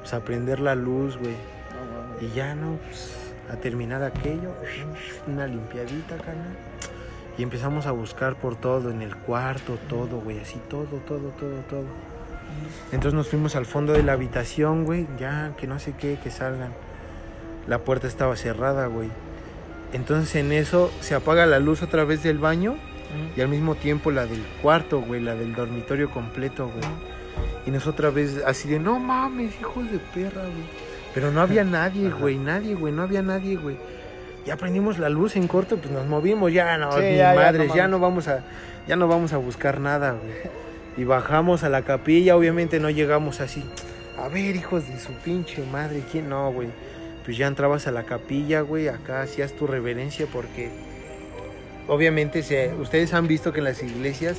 pues, a prender la luz, güey. No mames. Y ya, ¿no? Pues a terminar aquello, una limpiadita, carnal. Y empezamos a buscar por todo, en el cuarto, todo, güey, así, todo, todo, todo, todo. Entonces nos fuimos al fondo de la habitación, güey, ya, que no sé qué, que salgan. La puerta estaba cerrada, güey. Entonces en eso se apaga la luz otra vez del baño y al mismo tiempo la del cuarto, güey, la del dormitorio completo, güey. Y nosotros otra vez así de, no mames, hijos de perra, güey. Pero no había (laughs) nadie, güey, nadie, güey, no había nadie, güey. Ya prendimos la luz en corto, pues nos movimos, ya no, Sí, ni ya, ya, madres, no ya no vamos a, ya no vamos a buscar nada, güey. Y bajamos a la capilla, obviamente no llegamos así. A ver, hijos de su pinche madre, ¿quién no, güey? Pues ya entrabas a la capilla, güey, acá hacías tu reverencia porque obviamente se, ustedes han visto que en las iglesias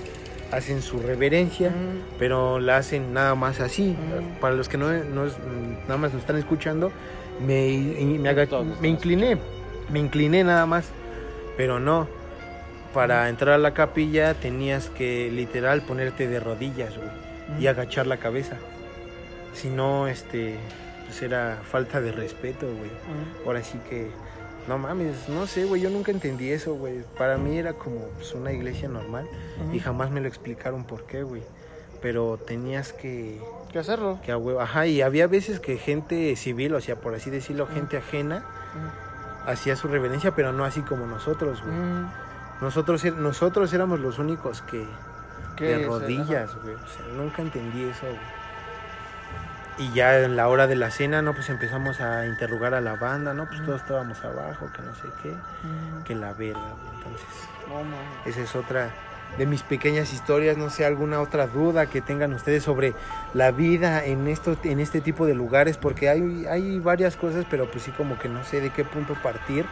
hacen su reverencia, Ujú. pero la hacen nada más así. Ujú. Para los que no, no nada más nos están escuchando, me, me, me incliné, me incliné nada más, pero no. Para entrar a la capilla tenías que literal ponerte de rodillas, güey, y agachar la cabeza. Si no, este, pues era falta de respeto, güey. Ahora sí que, no mames, no sé, güey, yo nunca entendí eso, güey. Para mí era como pues, una iglesia normal y jamás me lo explicaron por qué, güey. Pero tenías que, ¿Qué hacerlo? que ajá, y había veces que gente civil, o sea, por así decirlo, gente ajena, hacía su reverencia, pero no así como nosotros, güey. Ujú. Nosotros, er- nosotros éramos los únicos que, ¿Qué de es? rodillas, güey. O sea, nunca entendí eso, güey. Y ya en la hora de la cena, ¿no? Pues empezamos a interrogar a la banda, ¿no? Pues todos estábamos abajo, que no sé qué, Ujú. que la verga, güey. Entonces, mames. esa es otra de mis pequeñas historias. No sé, alguna otra duda que tengan ustedes sobre la vida en, esto, en este tipo de lugares, porque hay, hay varias cosas, pero pues sí como que no sé de qué punto partir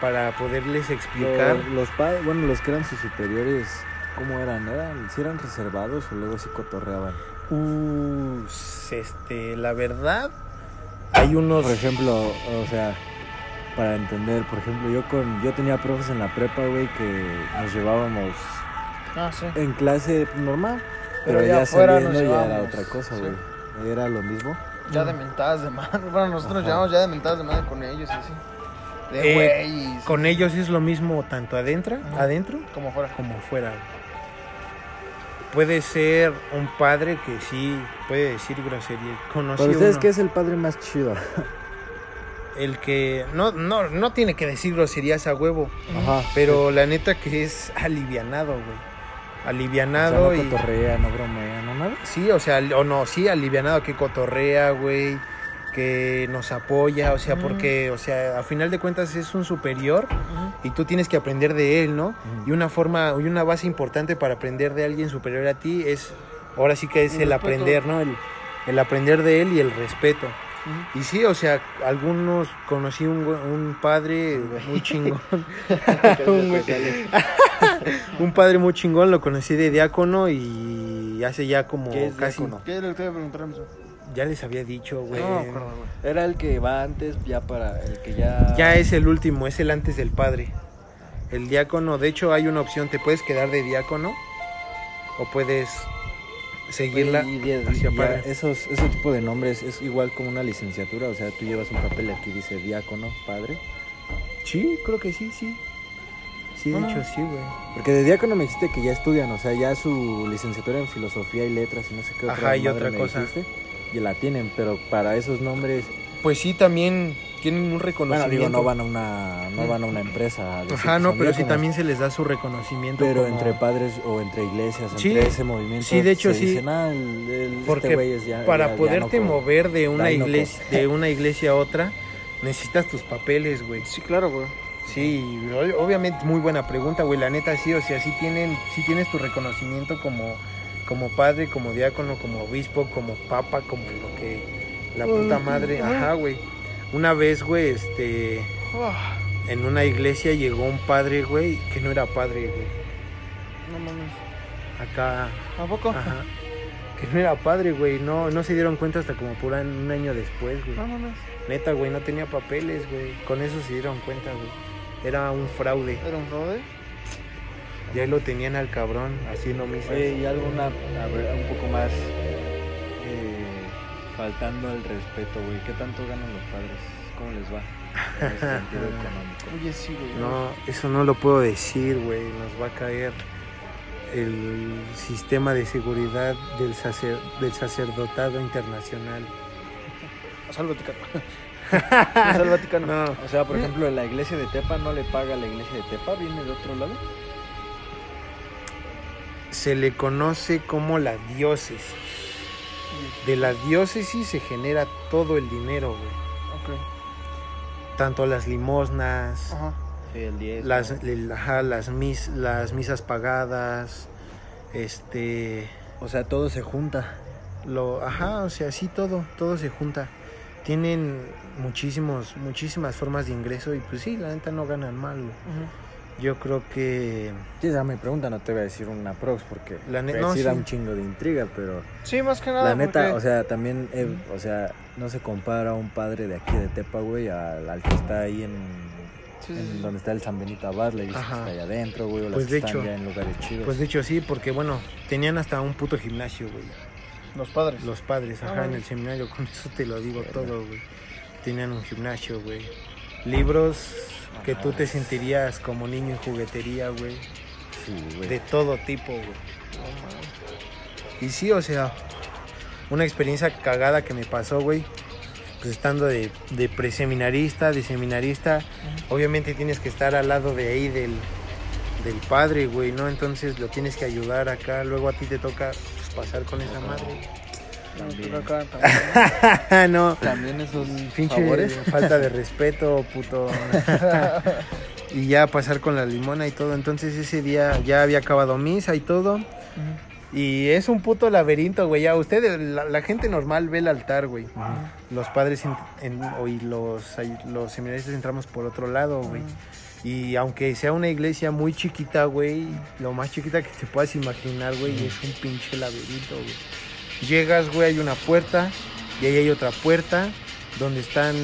para poderles explicar. Los, los padres, bueno, los que eran sus superiores, ¿cómo eran? ¿Eran, si eran reservados o luego sí cotorreaban? Uh, este, la verdad, hay unos... Por ejemplo, o sea, para entender, por ejemplo, yo con yo tenía profes en la prepa, güey, que nos llevábamos Ah, sí. en clase normal, Pero pero, ya saliendo ya era otra cosa, sí. güey. Era lo mismo. Ya de mentadas de madre. (laughs) Bueno, nosotros nos Ajá. llamamos ya de mentadas de madre con ellos y así. De Eh, Con ellos es lo mismo tanto adentro, Ajá. adentro Como fuera. como fuera. puede ser un padre que sí puede decir grosería. Conocí ustedes, uno, ¿qué es el padre más chido? El que no, no, no tiene que decir groserías a huevo, Ajá. pero la neta que es alivianado, güey. O sea, Alivianado no y... cotorrea, no bromea, no nada. Sí, o sea, o no, sí, alivianado que cotorrea, güey, que nos apoya, o sea, porque, o sea, a final de cuentas es un superior y tú tienes que aprender de él, ¿no? Y una forma, y una base importante para aprender de alguien superior a ti es, ahora sí que es El el, aprender, ¿no? El, el aprender de él y el respeto. Y sí, o sea, algunos conocí un, padre muy chingón. (laughs) (laughs) un, padre muy chingón, lo conocí de diácono y hace ya como ¿Qué es casi... diácono? ¿Qué a preguntar? Ya les había dicho, güey. No güey. Era el que va antes, ya para el que ya. Ya es el último, es el antes del padre. El diácono, de hecho hay una opción, te puedes quedar de diácono o puedes seguirla Y de- hacia padre. esos, ese tipo de nombres es igual como una licenciatura, o sea, tú llevas un papel y aquí dice diácono, padre. Sí, creo que sí, sí. Sí, de Ah. hecho sí, güey. Porque de diácono me dijiste que ya estudian, o sea, ya su licenciatura en filosofía y letras y no sé qué otra y cosa. dijiste, y la tienen, pero para esos nombres, Pues sí, también tienen un bueno, reconocimiento. digo, no van a una, no van a una empresa. a decir Ajá, no, pero sí diáconos. también se les da su reconocimiento. Pero como- entre padres o entre iglesias, Sí, entre ese movimiento. sí, de hecho, se sí. dicen, "Ah, el- el- este Porque güey es ya- para ya- ya poderte no mover de una iglesia de una iglesia a otra, necesitas tus papeles, güey. Sí, claro, güey. Sí, obviamente muy buena pregunta, güey. La neta sí, o sea, sí tienen, sí tienes tu reconocimiento como, como padre, como diácono, como obispo, como papa, como lo que la puta madre. Ajá, güey. Una vez, güey, este, en una iglesia llegó un padre, güey, que no era padre, güey. no mames. Acá, ¿A poco? ajá. Que no era padre, güey. No, no se dieron cuenta hasta como por un año después, güey. No mames. Neta, güey, no tenía papeles, güey. Con eso se dieron cuenta, güey. Era un fraude. ¿Era un fraude? Y ahí lo tenían al cabrón haciendo misas. Oye, y algo una, a ver, un poco más faltando al respeto, güey. ¿Qué tanto ganan los padres? ¿Cómo les va? En ese sentido (laughs) económico. Oye, sí, güey. No, eso no lo puedo decir, güey. Nos va a caer el sistema de seguridad del, sacer- del sacerdotado internacional. El Vaticano. Hasta (laughs) el Vaticano. No, O sea, por ejemplo, la iglesia de Tepa no le paga a la iglesia de Tepa, viene de otro lado. se le conoce como la diócesis. De la diócesis se genera todo el dinero, güey. Ok. Tanto las limosnas, Ajá. Sí, el 10. las, el- ajá, las, mis, las misas pagadas, este, O sea, todo se junta. lo, ajá, o sea, sí todo, todo se junta. Tienen muchísimos, muchísimas formas de ingreso y pues sí, la neta no ganan mal, güey. Yo creo que Sí, esa me pregunta, no te voy a decir una prox porque La ne- pues, no, sí da un chingo de intriga, pero Sí, más que nada. la neta, porque- o sea, también, eh, o sea, no se compara un padre de aquí de Tepa, güey, al, al que está ahí en, Sí, sí, en sí. donde está el San Benito Abad, la iglesia que está allá adentro, güey, o las Pues, que de están hecho, ya en lugares chidos. Pues de hecho sí, porque bueno, tenían hasta un puto gimnasio, güey. Los padres. Los padres, Ah, ajá, en el seminario, (laughs) con eso te lo digo todo, güey. Tenían un gimnasio, güey. Libros que tú te sentirías como niño en juguetería, güey. sí, güey. De todo tipo, güey. Y sí, o sea, una experiencia cagada que me pasó, güey. Pues estando de, de preseminarista, de seminarista, obviamente tienes que estar al lado de ahí del, del padre, güey, ¿no? Entonces lo tienes que ayudar acá, luego a ti te toca pues, pasar con esa madre. También. Acá, también. (laughs) no, También esos (laughs) pinche favores. (laughs) falta de respeto, puto. y ya pasar con la limona y todo. Entonces ese día ya había acabado misa y todo. Y es un puto laberinto, güey. Ya ustedes, la, la gente normal ve el altar, güey. Los padres en, y los, los seminaristas entramos por otro lado, güey. Y aunque sea una iglesia muy chiquita, güey, lo más chiquita que te puedas imaginar, güey, es un pinche laberinto, güey. Llegas, güey, hay una puerta, y ahí hay otra puerta, donde están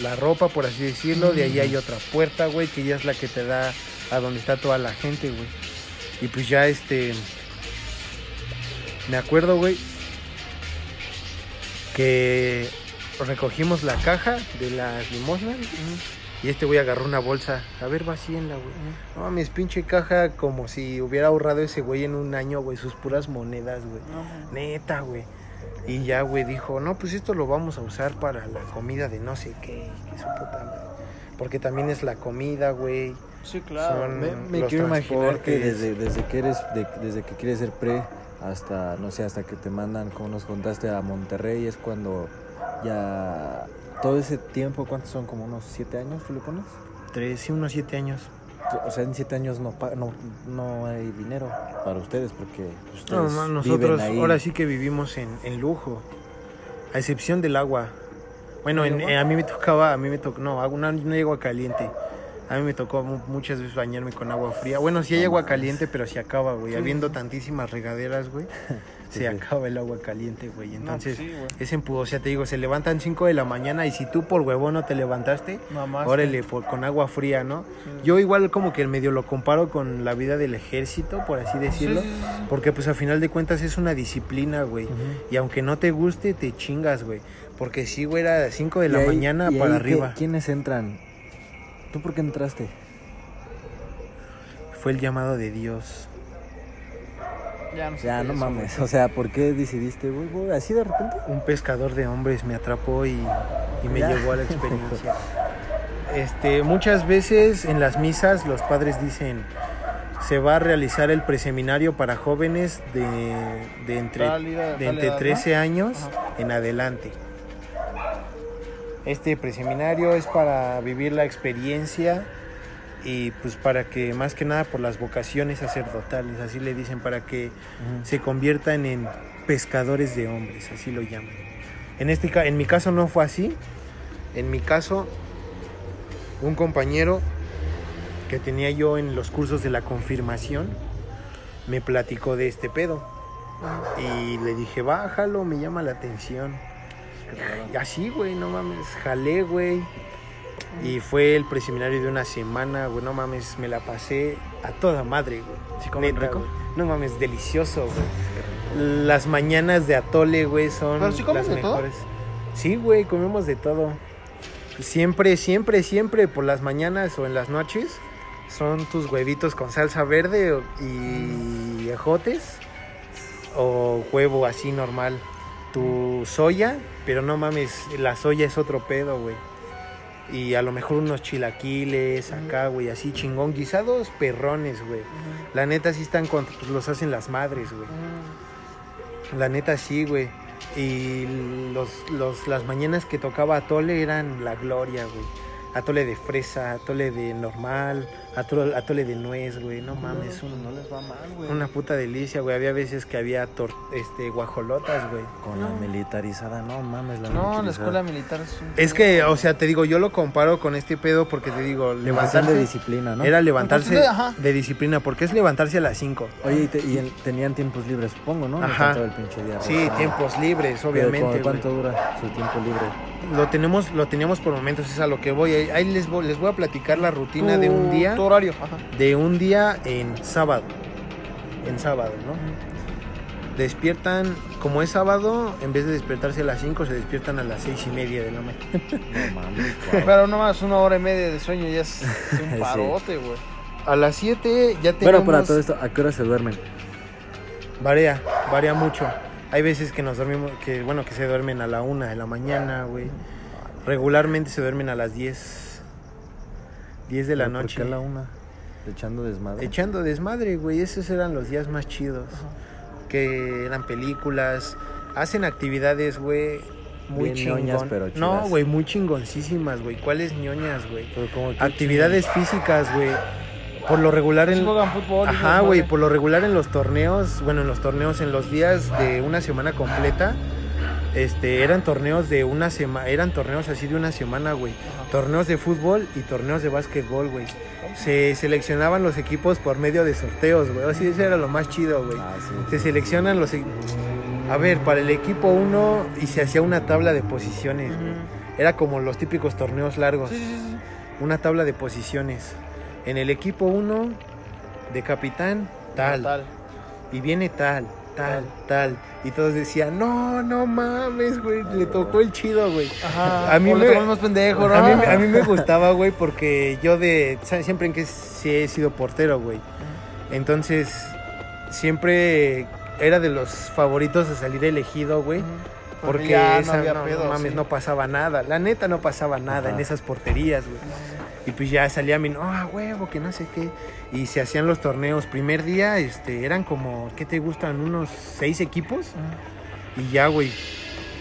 la ropa, por así decirlo, de ahí hay otra puerta, güey, que ya es la que te da a donde está toda la gente, güey. Y pues ya este... Me acuerdo, güey, que recogimos la caja de las limosnas Y este güey agarró una bolsa. A ver, vacíenla, güey. No mames, pinche caja como si hubiera ahorrado ese güey en un año, güey, sus puras monedas, güey. No, Neta, güey. Y ya, güey, dijo, no, pues esto lo vamos a usar para la comida de no sé qué, que su puta madre. Porque también es la comida, güey. Sí, claro. Son- Me, me los quiero imaginar que desde, desde que eres, de- desde que quieres ser pre hasta, no sé, hasta que te mandan, como nos contaste, a Monterrey, es cuando ya todo ese tiempo, ¿cuántos son? ¿Como unos siete años tú le pones? Tres, sí, unos siete años. O sea, en siete años no, no, no hay dinero para ustedes porque ustedes No, no, viven nosotros ahí. ahora sí que vivimos en, en lujo. A excepción del agua. Bueno, en- eh, a mí me tocaba, a mí me tocó, no, no, no hay agua caliente. A mí me tocó mu- muchas veces bañarme con agua fría. Bueno, sí hay agua caliente, pero se acaba, güey. Sí. Habiendo tantísimas regaderas, güey, (laughs) Se acaba el agua caliente, güey. No, Entonces, pues sí, güey. es en pu- o sea, te digo, se levantan 5 de la mañana y si tú por huevón no te levantaste, Mamaste. órale, por, con agua fría, ¿no? Yo igual como que medio lo comparo con la vida del ejército, por así decirlo. Sí, sí, sí. Porque pues a final de cuentas es una disciplina, güey. Y aunque no te guste, te chingas, güey. Porque sí, güey, era 5 de la ahí- mañana y para ahí, ¿qué- arriba. ¿Quiénes entran? ¿Tú por qué entraste? Fue el llamado de Dios. Ya no, sé Ya, no eso, mames. O sea, ¿por qué decidiste, güey, güey, así de repente? Un pescador de hombres me atrapó y, y me Ya. llevó a la experiencia. (laughs) Este, muchas veces en las misas los padres dicen se va a realizar el preseminario para jóvenes de, de entre, de entre edad, ¿no? 13 años Ajá. en adelante. Este preseminario es para vivir la experiencia y pues para que más que nada por las vocaciones sacerdotales, así le dicen, para que se conviertan en pescadores de hombres, así lo llaman. En, este, en mi caso no fue así. En mi caso, un compañero que tenía yo en los cursos de la confirmación me platicó de este pedo. Y le dije, bájalo, me llama la atención. Y así, güey, no mames, jalé, güey. Y fue el preseminario de una semana, güey, no mames, me la pasé a toda madre, güey. ¿Sí comen rico? güey. No mames, delicioso, güey. Las mañanas de atole, güey, son ¿Pero sí comen las de todo? mejores. Sí, güey, comemos de todo. Siempre, siempre, siempre por las mañanas o en las noches son tus huevitos con salsa verde y ejotes o huevo así normal. Tu soya, pero no mames, la soya es otro pedo, güey. Y a lo mejor unos chilaquiles acá, güey, así chingón, guisados perrones, güey. La neta sí están con, pues los hacen las madres, güey. La neta sí, güey. Y los, los, las mañanas que tocaba atole eran la gloria, güey. Atole de fresa, atole de normal, atole, atole de nuez, güey. No mames, un- no les va mal, güey. una puta delicia, güey. Había veces que había tor- este, guajolotas, güey. Con la militarizada, no mames, la No, la escuela militar es un... Es que, o sea, te digo, yo lo comparo con este pedo porque te digo, levantarse de disciplina, ¿no? era levantarse de- disciplina, porque es levantarse a las 5. Oye, y, te- y el- tenían tiempos libres, supongo, ¿no? Ajá. están todo el pinche día. Sí, Ah. tiempos libres, obviamente. ¿cu- ¿Cuánto güey. dura su tiempo libre? Lo tenemos, lo teníamos por momentos, es a lo que voy. Ahí- les voy, les voy a platicar la rutina de un día. Tu horario, ajá. De un día en sábado. En sábado, ¿no? Despiertan, como es sábado, en vez de despertarse a las 5, se despiertan a las 6 y media de la mañana. No mames, guau. (laughs) Pero nomás una hora y media de sueño ya es (laughs) un parote, güey. A las 7 ya tenemos... Bueno, para todo esto, ¿a qué hora se duermen? Varía, varía mucho. Hay veces que nos dormimos, que bueno, que se duermen a la 1 de la mañana, güey. Regularmente se duermen a las 10. 10 de la ¿Pero por noche. qué a la una? Echando desmadre. Echando desmadre, güey. Esos eran los días más chidos. Que eran películas. Hacen actividades, güey. Muy Bien chingón. ñoñas, pero no, güey, muy chingoncísimas, güey. ¿Cuáles ñoñas, güey? Actividades físicas, güey. Por lo regular en juegan fútbol. y Ajá, güey, por lo regular en los torneos, bueno, en los torneos, en los días de una semana completa, este, eran torneos de una semana, eran torneos así de una semana, güey. Ajá. Torneos de fútbol y torneos de básquetbol, güey. Se seleccionaban los equipos por medio de sorteos, güey. Así eso era lo más chido, güey. Ah, sí. Se seleccionan los... e- A ver, para el equipo 1 y se hacía una tabla de posiciones, güey. Era como los típicos torneos largos Sí, sí, sí. una tabla de posiciones. En el equipo 1 de capitán, tal. Tal. Y viene tal. Tal, tal. Y todos decían, no, no mames, güey, le tocó el chido, güey. Ajá. A mí o me- tomamos más pendejo, ¿no? A mí, a mí me (laughs) gustaba, güey, porque yo de... ¿sabes? Siempre en que sí he sido portero, güey. Entonces, siempre era de los favoritos a salir elegido, güey. Ujú. Porque ya esa, no había no, pedo, no mames, sí. no pasaba nada. La neta no pasaba nada en esas porterías, güey. Y pues ya salía mi, no, a huevo, que no sé qué. Y se hacían los torneos. Primer día, este, eran como, ¿qué te gustan? Unos seis equipos. Ujú. Y ya, güey.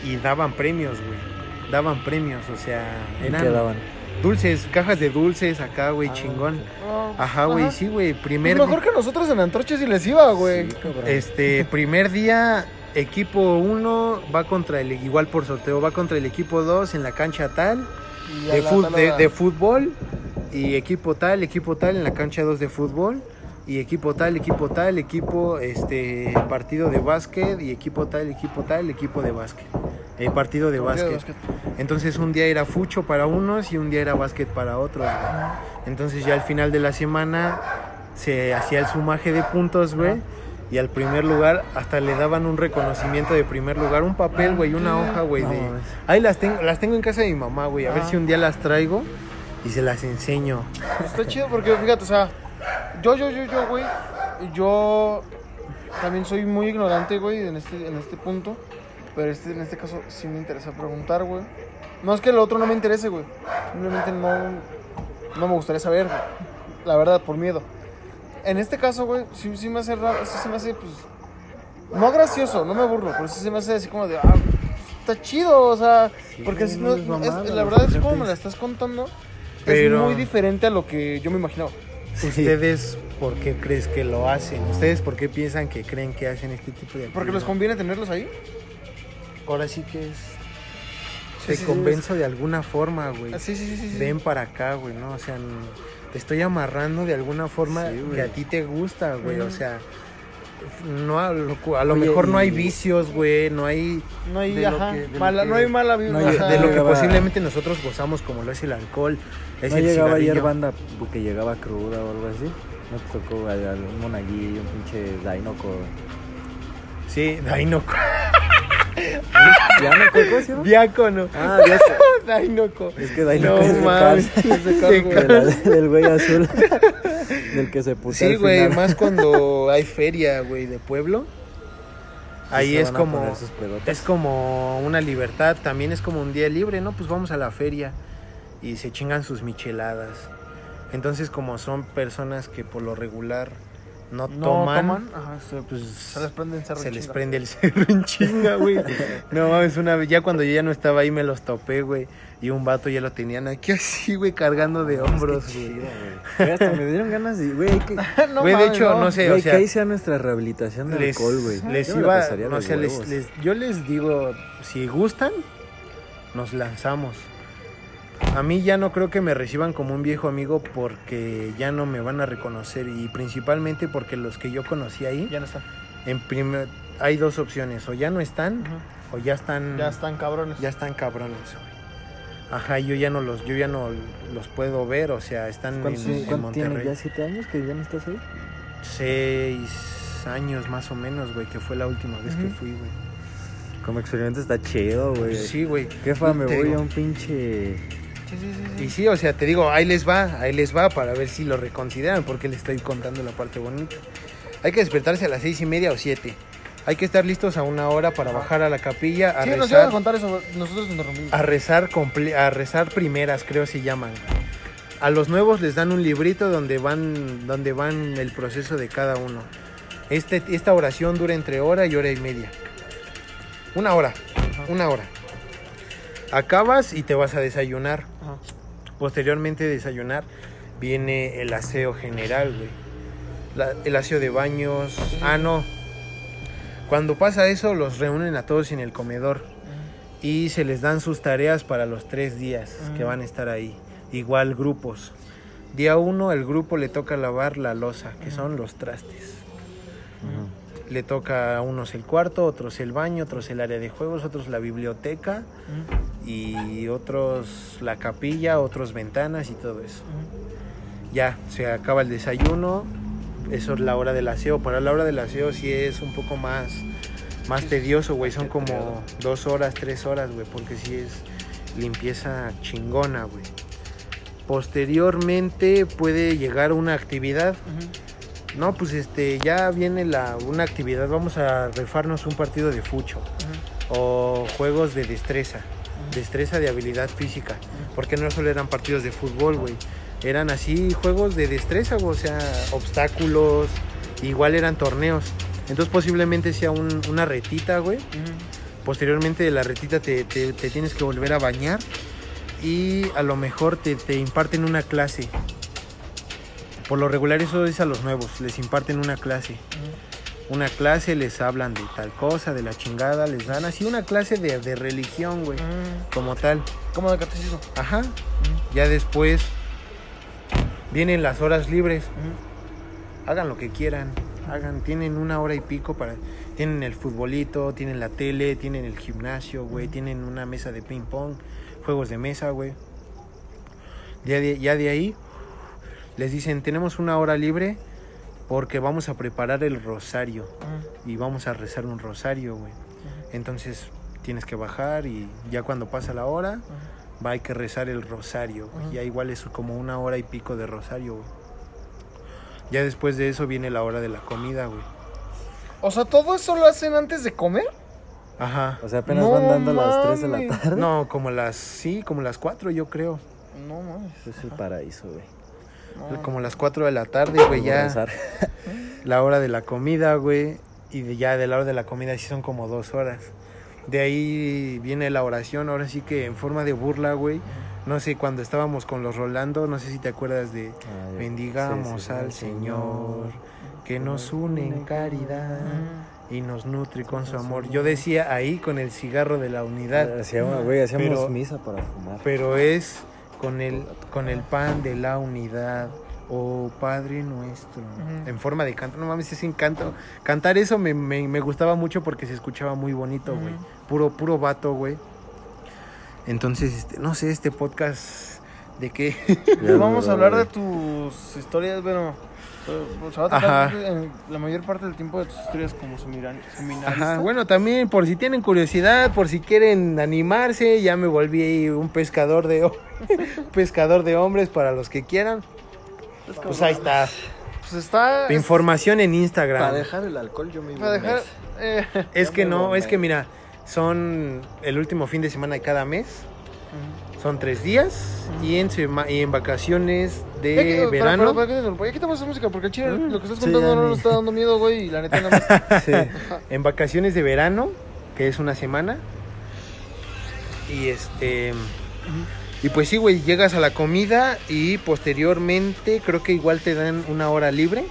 Y daban premios, güey. Daban premios, o sea, ¿Y eran qué daban? dulces, cajas de dulces acá, güey, Ah, chingón. No, Ajá, güey, sí, güey. Pues Primer mejor que nosotros en Antorches y les iba, güey. Sí, cabrón. este, (laughs) primer día, equipo 1 va contra el, igual por sorteo, va contra el equipo 2 en la cancha tal, de, fut- fútbol, y equipo tal, equipo tal en la cancha 2 de fútbol, y equipo tal, equipo tal, equipo, este, partido de básquet, y equipo tal, equipo tal, equipo de básquet. El partido de Partido de básquet. Entonces un día era fucho para unos y un día era básquet para otros, güey. Entonces ya al final de la semana se hacía el sumaje de puntos, güey. Y al primer lugar hasta le daban un reconocimiento de primer lugar, un papel, güey, una hoja, güey. No de... Ahí las tengo, las tengo en casa de mi mamá, güey. A ver si un día las traigo y se las enseño. Está chido porque, fíjate, o sea, yo, yo, yo, yo, güey, yo también soy muy ignorante, güey, en este, en este punto. Pero este, en este caso sí me interesa preguntar, güey. No es que el otro no me interese, güey. Simplemente no, no me gustaría saber, güey. La verdad, por miedo. En este caso, güey, sí, sí me hace raro, sí se me hace, pues, no gracioso, no me burlo, pero sí se me hace así como de, ah, está chido, o sea, Sí, porque si no no, es es- la verdad es como me la estás contando, Pero- es muy diferente a lo que yo me imaginaba. ¿Ustedes por qué crees que lo hacen? ¿Ustedes por qué piensan que creen que hacen este tipo de Porque les actividad? conviene tenerlos ahí. Ahora sí que es... Sí, Te sí, sí, convenzo de alguna forma, güey. Ah, Sí, sí, sí, ven para acá, güey, ¿no? O sea, te estoy amarrando de alguna forma Sí, que a ti te gusta, güey. O sea, no a lo, cu- a lo Oye, mejor no hay vicios, güey, no hay No hay, de lo ajá, que- de lo mala, que- no hay mala vibra. no hay- ajá. de lo que posiblemente nosotros gozamos como lo es el alcohol, es ¿No el llegaba cigarrillo. ayer banda que llegaba cruda o algo así? ¿No te tocó a- a un monaguillo, un pinche dainoco? Sí, Dainoco. (laughs) ¿Dianoco? ¿Cómo se llama? Diácono. Ah, Diaco. (laughs) Dainoco. Es que Dainoco No es mames, (laughs) es de (laughs) del güey azul. del que se putea Sí, güey, más cuando hay feria, güey, de pueblo. Ahí es como es como una libertad, también es como un día libre, ¿no? Pues vamos a la feria y se chingan sus micheladas. Entonces, como son personas que por lo regular no, No toman, toman, ajá, se, pues se les prende el cerro se en les chinga. prende el cerro en chinga, güey. (laughs) No mames, una vez, ya cuando yo ya no estaba ahí me los topé, güey. Y un vato ya lo tenían aquí así, güey, cargando de hombros, güey. Chido, güey. Hasta me dieron ganas de, güey, que, (laughs) no Güey, de mames, hecho, no sé, güey, o sea, que ahí sea nuestra rehabilitación de les, alcohol, güey. les Yo iba, no sé, les- yo les digo, si gustan, nos lanzamos. A mí ya no creo que me reciban como un viejo amigo porque ya no me van a reconocer y principalmente porque los que yo conocí ahí, Ya no están. en primer, hay dos opciones, o ya no están o ya están, Ya están cabrones. ya están cabrones. güey. Ajá, yo ya no los, yo ya no los puedo ver, o sea, están en, ¿Cuántos en? Monterrey. ¿Ya siete años que ya no estás ahí? Seis años más o menos, güey, que fue la última vez que fui, güey. Como experimento está chido, güey. Sí, güey. Jefa, me Te voy digo. a un pinche... Sí, sí, sí, sí. Y sí, o sea, te digo, ahí les va, ahí les va para ver si lo reconsideran, porque les estoy contando la parte bonita. Hay que despertarse a las seis y media o siete. Hay que estar listos a una hora para bajar a la capilla a Sí, nos iban a rezar, contar eso, nosotros interrumpimos. a rezar comple- a rezar primeras, creo se llaman. A los nuevos les dan un librito donde van, donde van el proceso de cada uno. Este, esta oración dura entre hora y hora y media. Una hora, una hora. Acabas y te vas a desayunar. Ajá. Posteriormente de desayunar viene el aseo general, güey. La- el aseo de baños. Ah, no. Cuando pasa eso, los reúnen a todos en el comedor y se les dan sus tareas para los tres días que van a estar ahí. Igual grupos. Día uno, el grupo le toca lavar la losa, que son los trastes. Le toca a unos el cuarto, otros el baño, otros el área de juegos, otros la biblioteca y otros la capilla, otros ventanas y todo eso. Ya, se acaba el desayuno, eso es la hora del aseo. Para la hora del aseo sí es un poco más, más tedioso, güey. Son como dos horas, tres horas, güey, porque sí es limpieza chingona, güey. Posteriormente puede llegar una actividad. No, pues este, ya viene la, una actividad. Vamos a refarnos un partido de fucho o juegos de destreza, destreza de habilidad física, porque no solo eran partidos de fútbol, güey, eran así juegos de destreza, o sea, obstáculos, igual eran torneos. Entonces posiblemente sea un- una retita, güey. Posteriormente de la retita te, te- te tienes que volver a bañar y a lo mejor te, te imparten una clase. Por lo regular eso es a los nuevos, les imparten una clase una clase, les hablan de tal cosa, de la chingada, les dan así una clase de, de religión, güey, como tal. Como de catecismo. Ajá. Ya después vienen las horas libres, hagan lo que quieran, hagan, tienen una hora y pico para, tienen el futbolito, tienen la tele, tienen el gimnasio, güey, tienen una mesa de ping pong, juegos de mesa, güey. Ya de, ya de ahí les dicen, tenemos una hora libre porque vamos a preparar el rosario. Ujú. y vamos a rezar un rosario, güey. Entonces tienes que bajar y ya cuando pasa la hora, va hay que rezar el rosario. Ya igual es como una hora y pico de rosario, güey. Ya después de eso viene la hora de la comida, güey. O sea, ¿todo eso lo hacen antes de comer? Ajá. O sea, apenas No van dando las 3 de la tarde. No, como las, sí, como las 4 yo creo. No mames. Es el paraíso, güey. No. Como las 4 de la tarde, güey, ya. (laughs) La hora de la comida, güey. Y ya de la hora de la comida sí son como dos horas. De ahí viene la oración, ahora sí que en forma de burla, güey. No sé, cuando estábamos con los Rolando, no sé si te acuerdas de Ay, bendigamos sí, sí, al Señor, que nos une en caridad y nos nutre con su amor. Yo decía ahí con el cigarro de la unidad, Hacíamos, güey, hacíamos Pero- misa para fumar. pero es con el, con el pan de la unidad. Oh Padre nuestro, en forma de canto, no mames, es encanto. Cantar eso me, me, me gustaba mucho porque se escuchaba muy bonito, güey. Puro, puro vato, güey. Entonces, este, no sé, este podcast de qué. Pues vamos a hablar de tus historias, bueno, o sea, va a tratar Ajá. en la mayor parte del tiempo de tus historias como seminar- seminarista. Ajá, bueno, también por si tienen curiosidad, por si quieren animarse, ya me volví ahí un pescador de (laughs) pescador de hombres para los que quieran. Pues ahí está. Pues está... Información en Para Instagram. dejar el alcohol yo me iba Para dejar... (laughs) eh, Es que no, es que mira, son el último fin de semana de cada mes, son tres días y en sema- y en vacaciones Ya de que- para- verano. para- para que te interrumpa, ya quitamos esa música porque el chile Mm, lo que estás sí, contando ya no nos está dando miedo, güey, y la neta nada más... (laughs) Sí. en vacaciones de verano, que es una semana. Y este. Y pues sí, güey, llegas a la comida y posteriormente creo que igual te dan una hora libre.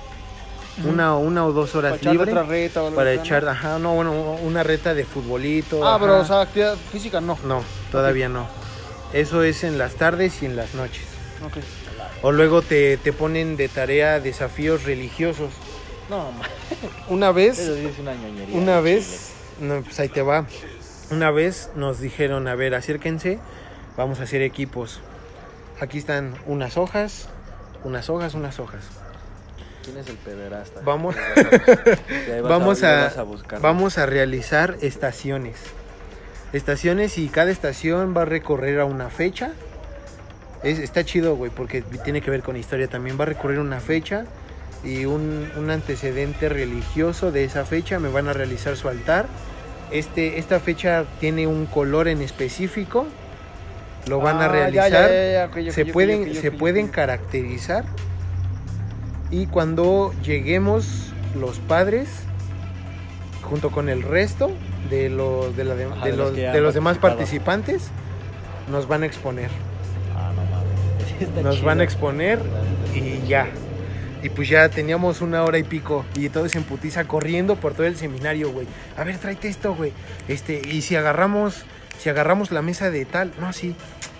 Una, una o dos Para horas echar libre. otra reta o Para echar, ajá, no, bueno, una reta de futbolito. Ah, pero, ajá. o sea, actividad física no. No, todavía no. Eso es en las tardes y en las noches. Ok. O luego te, te ponen de tarea desafíos religiosos. No, ma- (laughs) Una vez. eso sí es una ñoñería. Una vez, no, pues ahí te va. Una vez nos dijeron, a ver, acérquense, vamos a hacer equipos. Aquí están unas hojas, unas hojas, unas hojas. ¿Quién es el pederasta? Vamos, (laughs) (laughs) vamos a, buscar. vamos a realizar estaciones. Estaciones y cada estación va a recorrer a una fecha. Es, está chido, güey, porque tiene que ver con historia también. Va a recorrer una fecha y un, un antecedente religioso de esa fecha. Me van a realizar su altar. Este, esta fecha tiene un color en específico. Lo van a Ah, realizar. se pueden, se pueden caracterizar. Y cuando lleguemos los padres, junto con el resto de los, de la de- Ajá, de de los demás participantes, nos van a exponer. Ah, no mames. (laughs) Nos chido. van a exponer y ya. Y pues ya teníamos una hora y pico y todos en putiza corriendo por todo el seminario, güey. A ver, tráete esto, güey. Este, y si agarramos, si agarramos la mesa de tal, no, sí.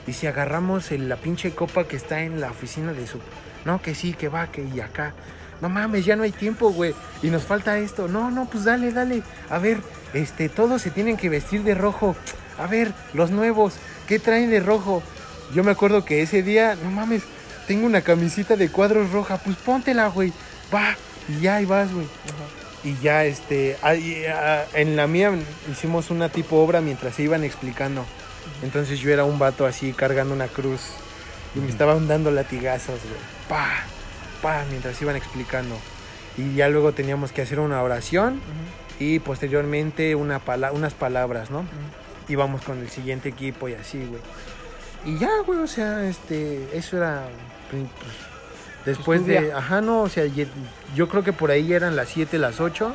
Y si agarramos el- la pinche copa que está en la oficina de su... No, que sí, que va, que y acá. No mames, ya no hay tiempo, güey. Y nos falta esto. No, no, pues dale, dale. A ver, este, todos se tienen que vestir de rojo. A ver, los nuevos, ¿qué traen de rojo? Yo me acuerdo que ese día, no mames, tengo una camisita de cuadros roja, pues póntela, güey. Va. Y ya ahí vas, güey. Y ya, este, ahí, ah, en la mía hicimos una tipo obra mientras se iban explicando. Entonces yo era un vato así cargando una cruz y me estaban dando latigazos, güey. Pa, pa, mientras iban explicando. Y ya luego teníamos que hacer una oración y posteriormente una pala- unas palabras, ¿no? Íbamos con el siguiente equipo y así, güey. Y ya, güey, o sea, este, eso era, pues, después tu de, ajá, no, o sea, yo creo que por ahí eran las 7, las 8.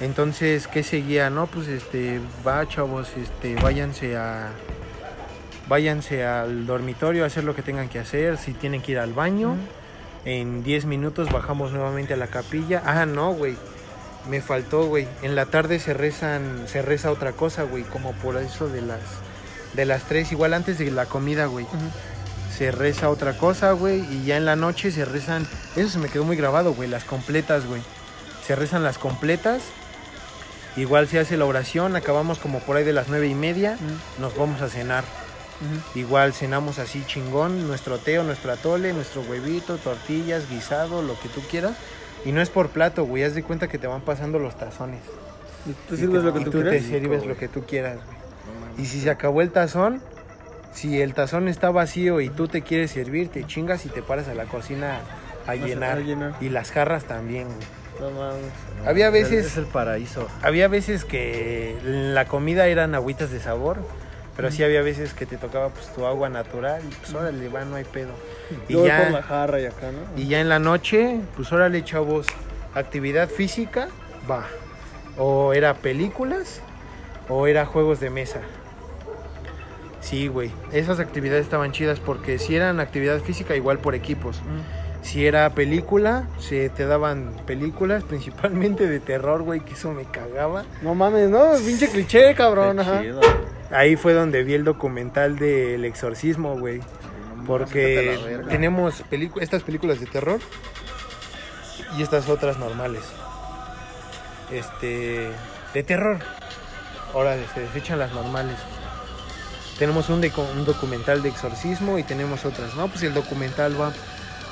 Entonces, ¿qué seguía? No, pues, este, va, chavos, este, váyanse a, váyanse al dormitorio a hacer lo que tengan que hacer, si tienen que ir al baño. En 10 minutos bajamos nuevamente a la capilla. Ah, no, güey. Me faltó, güey. En la tarde se rezan, se reza otra cosa, güey, como por eso de las de las 3, igual antes de la comida, güey. Se reza otra cosa, güey, y ya en la noche se rezan, eso se me quedó muy grabado, güey, las completas, güey. Se rezan las completas. Igual se hace la oración, acabamos como por ahí de las nueve y media, nos vamos a cenar. Igual cenamos así chingón, nuestro teo, nuestro atole, nuestro huevito, tortillas, guisado, lo que tú quieras. Y no es por plato, güey, haz de cuenta que te van pasando los tazones. ¿Y tú Y sirves te- lo que y tú tú te quieres? sirves lo que tú quieras, güey. Y si se acabó el tazón, si el tazón está vacío y tú te quieres servir, te chingas y te paras a la cocina a a llenar. llenar. Y las jarras también, güey. No mames. Había Es- veces- Es el paraíso. Había veces que la comida eran agüitas de sabor, pero sí había veces que te tocaba pues tu agua natural y pues órale, va, no hay pedo. Y Yo voy por la ya, jarra y acá, ¿no? y ya en la noche, pues órale, chavos, actividad física, va. O era películas o era juegos de mesa. Sí, güey. Esas actividades estaban chidas porque si eran actividad física, igual por equipos. Si era película, se te daban películas, (laughs) principalmente de terror, güey, que eso me cagaba. No mames, no, pinche cliché, cabrón, Qué ajá. chido. Ahí fue donde vi el documental del exorcismo, güey. Porque tenemos estas películas de terror y estas otras normales. Este, de terror. Ahora se desechan las normales. Tenemos un, un documental de exorcismo y tenemos otras. No, pues el documental va.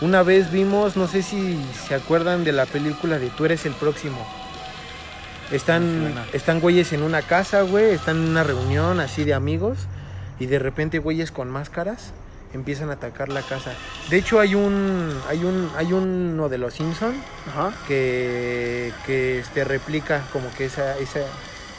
Una vez vimos, no sé si se acuerdan de la película de Tú eres el próximo. Están, están güeyes en una casa, güey, están en una reunión así de amigos y de repente güeyes con máscaras empiezan a atacar la casa. De hecho hay un hay un hay uno de los Simpson Ajá. que que este replica como que esa esa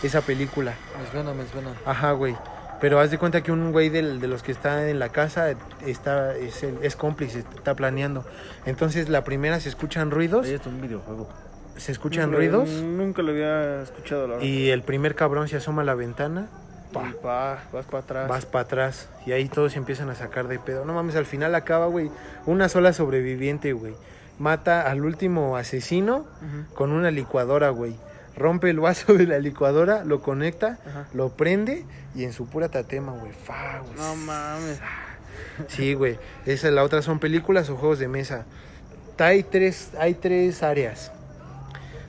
esa película. Me suena, me suena. Ajá, güey. Pero haz de cuenta que un güey del- de los que está en la casa está es, es cómplice, está planeando. Entonces la primera se escuchan ruidos, Oye, esto es un videojuego. Se escuchan Nunca- ruidos Nunca lo había escuchado, la verdad. y el primer cabrón se asoma a la ventana, Pa, pa, vas para atrás. vas para atrás y ahí todos se empiezan a sacar de pedo. No mames, al final acaba, güey, una sola sobreviviente, güey. Mata al último asesino con una licuadora, güey. Rompe el vaso de la licuadora, lo conecta, lo prende y en su pura tatema, güey. Fa, güey. No mames. Sí, güey. Esa la otra son películas o juegos de mesa. Hay tres, hay tres áreas.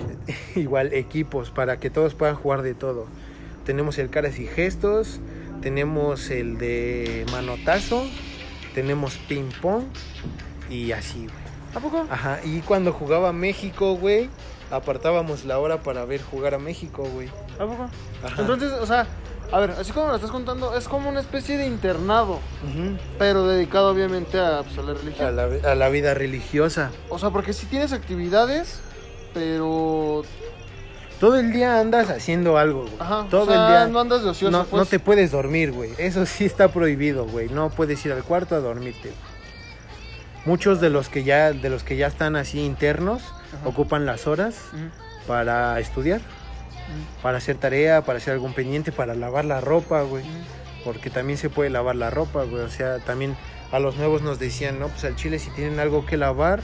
(laughs) Igual equipos para que todos puedan jugar de todo. Tenemos el caras y gestos, tenemos el de manotazo, tenemos ping pong y así, güey. ¿A poco? Ajá, y cuando jugaba México, güey, apartábamos la hora para ver jugar a México, güey. ¿A poco? Ajá. Entonces, o sea, a ver, así como lo estás contando, es como una especie de internado, pero dedicado obviamente a, pues, a la a, religión. la, a la vida religiosa. O sea, porque si tienes actividades, pero... Todo el día andas haciendo algo, güey. Ajá, Todo o sea, el día. no andas de ocioso, no, pues. no te puedes dormir, güey. Eso sí está prohibido, güey. No puedes ir al cuarto a dormirte. Muchos de los que ya, de los que ya están así internos, Ajá. ocupan las horas para estudiar, para hacer tarea, para hacer algún pendiente, para lavar la ropa, güey. Porque también se puede lavar la ropa, güey. O sea, también a los nuevos nos decían, no, pues al chile si tienen algo que lavar,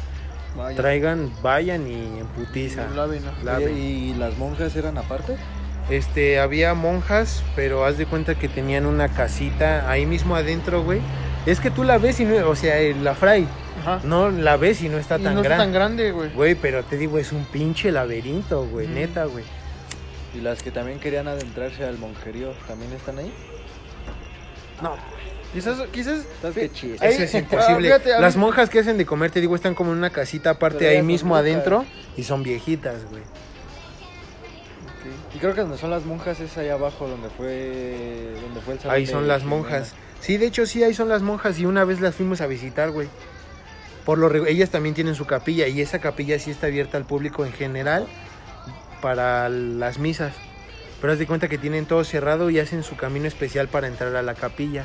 Vaya. traigan, vayan y en putiza. Laven, Oye, ¿Y las monjas eran aparte? Este, había monjas, pero haz de cuenta que tenían una casita ahí mismo adentro, güey. Es que tú la ves y no, o sea, eh, la fray, Ajá. no la ves y no está y tan no está grande. tan grande, güey. Güey, pero te digo, es un pinche laberinto, güey, neta, güey. ¿Y las que también querían adentrarse al monjerío también están ahí? No. Quizás, quizás. ¿Sabes qué chiste? Ahí- Eso es (laughs) Ah, imposible. fíjate, Las monjas que hacen de comer, te digo, están como en una casita aparte ahí mismo adentro y son viejitas, güey. Y creo que donde son las monjas es ahí abajo donde fue donde fue el salón Ahí son las monjas. Sí, de hecho sí, ahí son las monjas y una vez las fuimos a visitar, güey. Por lo ellas también tienen su capilla y esa capilla sí está abierta al público en general para las misas. Pero haz de cuenta que tienen todo cerrado y hacen su camino especial para entrar a la capilla.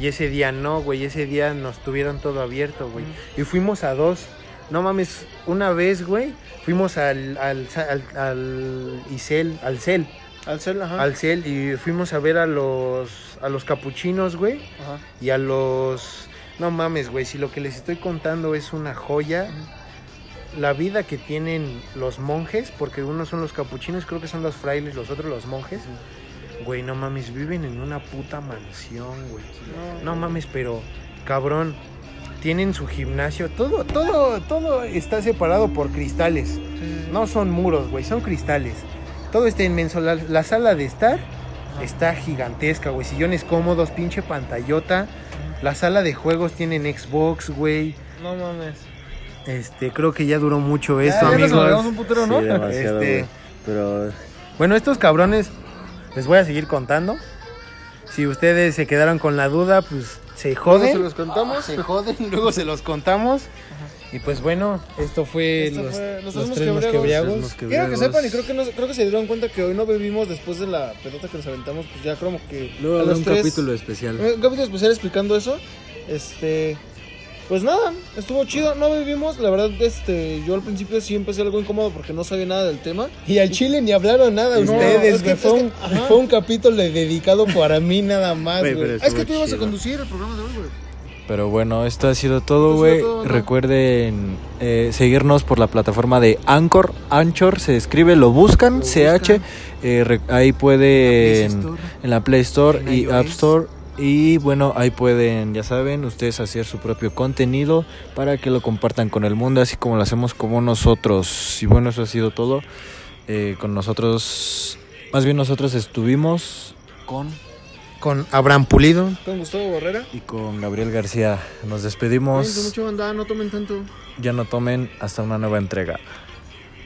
Y ese día no, güey, ese día nos tuvieron todo abierto, güey. Y fuimos a dos. No mames, una vez, güey, fuimos al al al, al Isel, al Cel, Al cel, ajá. al Cel y fuimos a ver a los a los capuchinos, güey, Ajá. y a los no mames, güey, si lo que les estoy contando es una joya, la vida que tienen los monjes, porque unos son los capuchinos, creo que son los frailes, los otros los monjes. Güey, no mames, viven en una puta mansión, güey. No mames, pero cabrón, tienen su gimnasio, todo todo todo está separado por cristales. No son muros, güey, son cristales. Todo está inmenso. La, la sala de estar está gigantesca, güey. Sillones cómodos, pinche pantallota. La sala de juegos tienen Xbox, güey. No mames. Este, creo que ya duró mucho Ya, esto, ya nos amigos. alargamos un putero, ¿no? Sí, Este-. Pero Bueno, estos cabrones les voy a seguir contando. Si ustedes se quedaron con la duda, pues se Luego joden. se los contamos. Se joden, (laughs) luego se los contamos. Y pues bueno, esto fue Esto los, fue- los los tres Quiero que sepan y creo que, no, creo que se dieron cuenta que hoy no bebimos después de la pelota que nos aventamos, pues ya como que luego a los un tres- capítulo especial. Un capítulo especial explicando eso. Este, pues nada, estuvo chido, no bebimos, la verdad este, yo al principio sí empecé algo incómodo porque no sabía nada del tema. Y al chile ni hablaron nada No, ustedes, es que- güey. Fue, es un, que- fue un capítulo dedicado para mí nada más, Güey, es que tú ibas a conducir el programa de hoy, güey. Pero bueno, esto ha sido todo, güey. Recuerden eh, seguirnos por la plataforma de Anchor. Anchor se escribe, lo buscan, Lo CH. buscan. eh, re- ahí pueden Store. en la Play Store En y iOS. App Store. Y bueno, ahí pueden, ya saben, ustedes hacer su propio contenido para que lo compartan con el mundo, así como lo hacemos como nosotros. Y bueno, eso ha sido todo. Eh, con nosotros, más bien nosotros estuvimos con Con Abraham Pulido. Con Gustavo Borrera. y con Gabriel García. Nos Cuídense despedimos. mucho, banda, no tomen tanto. Ya no tomen hasta una nueva entrega.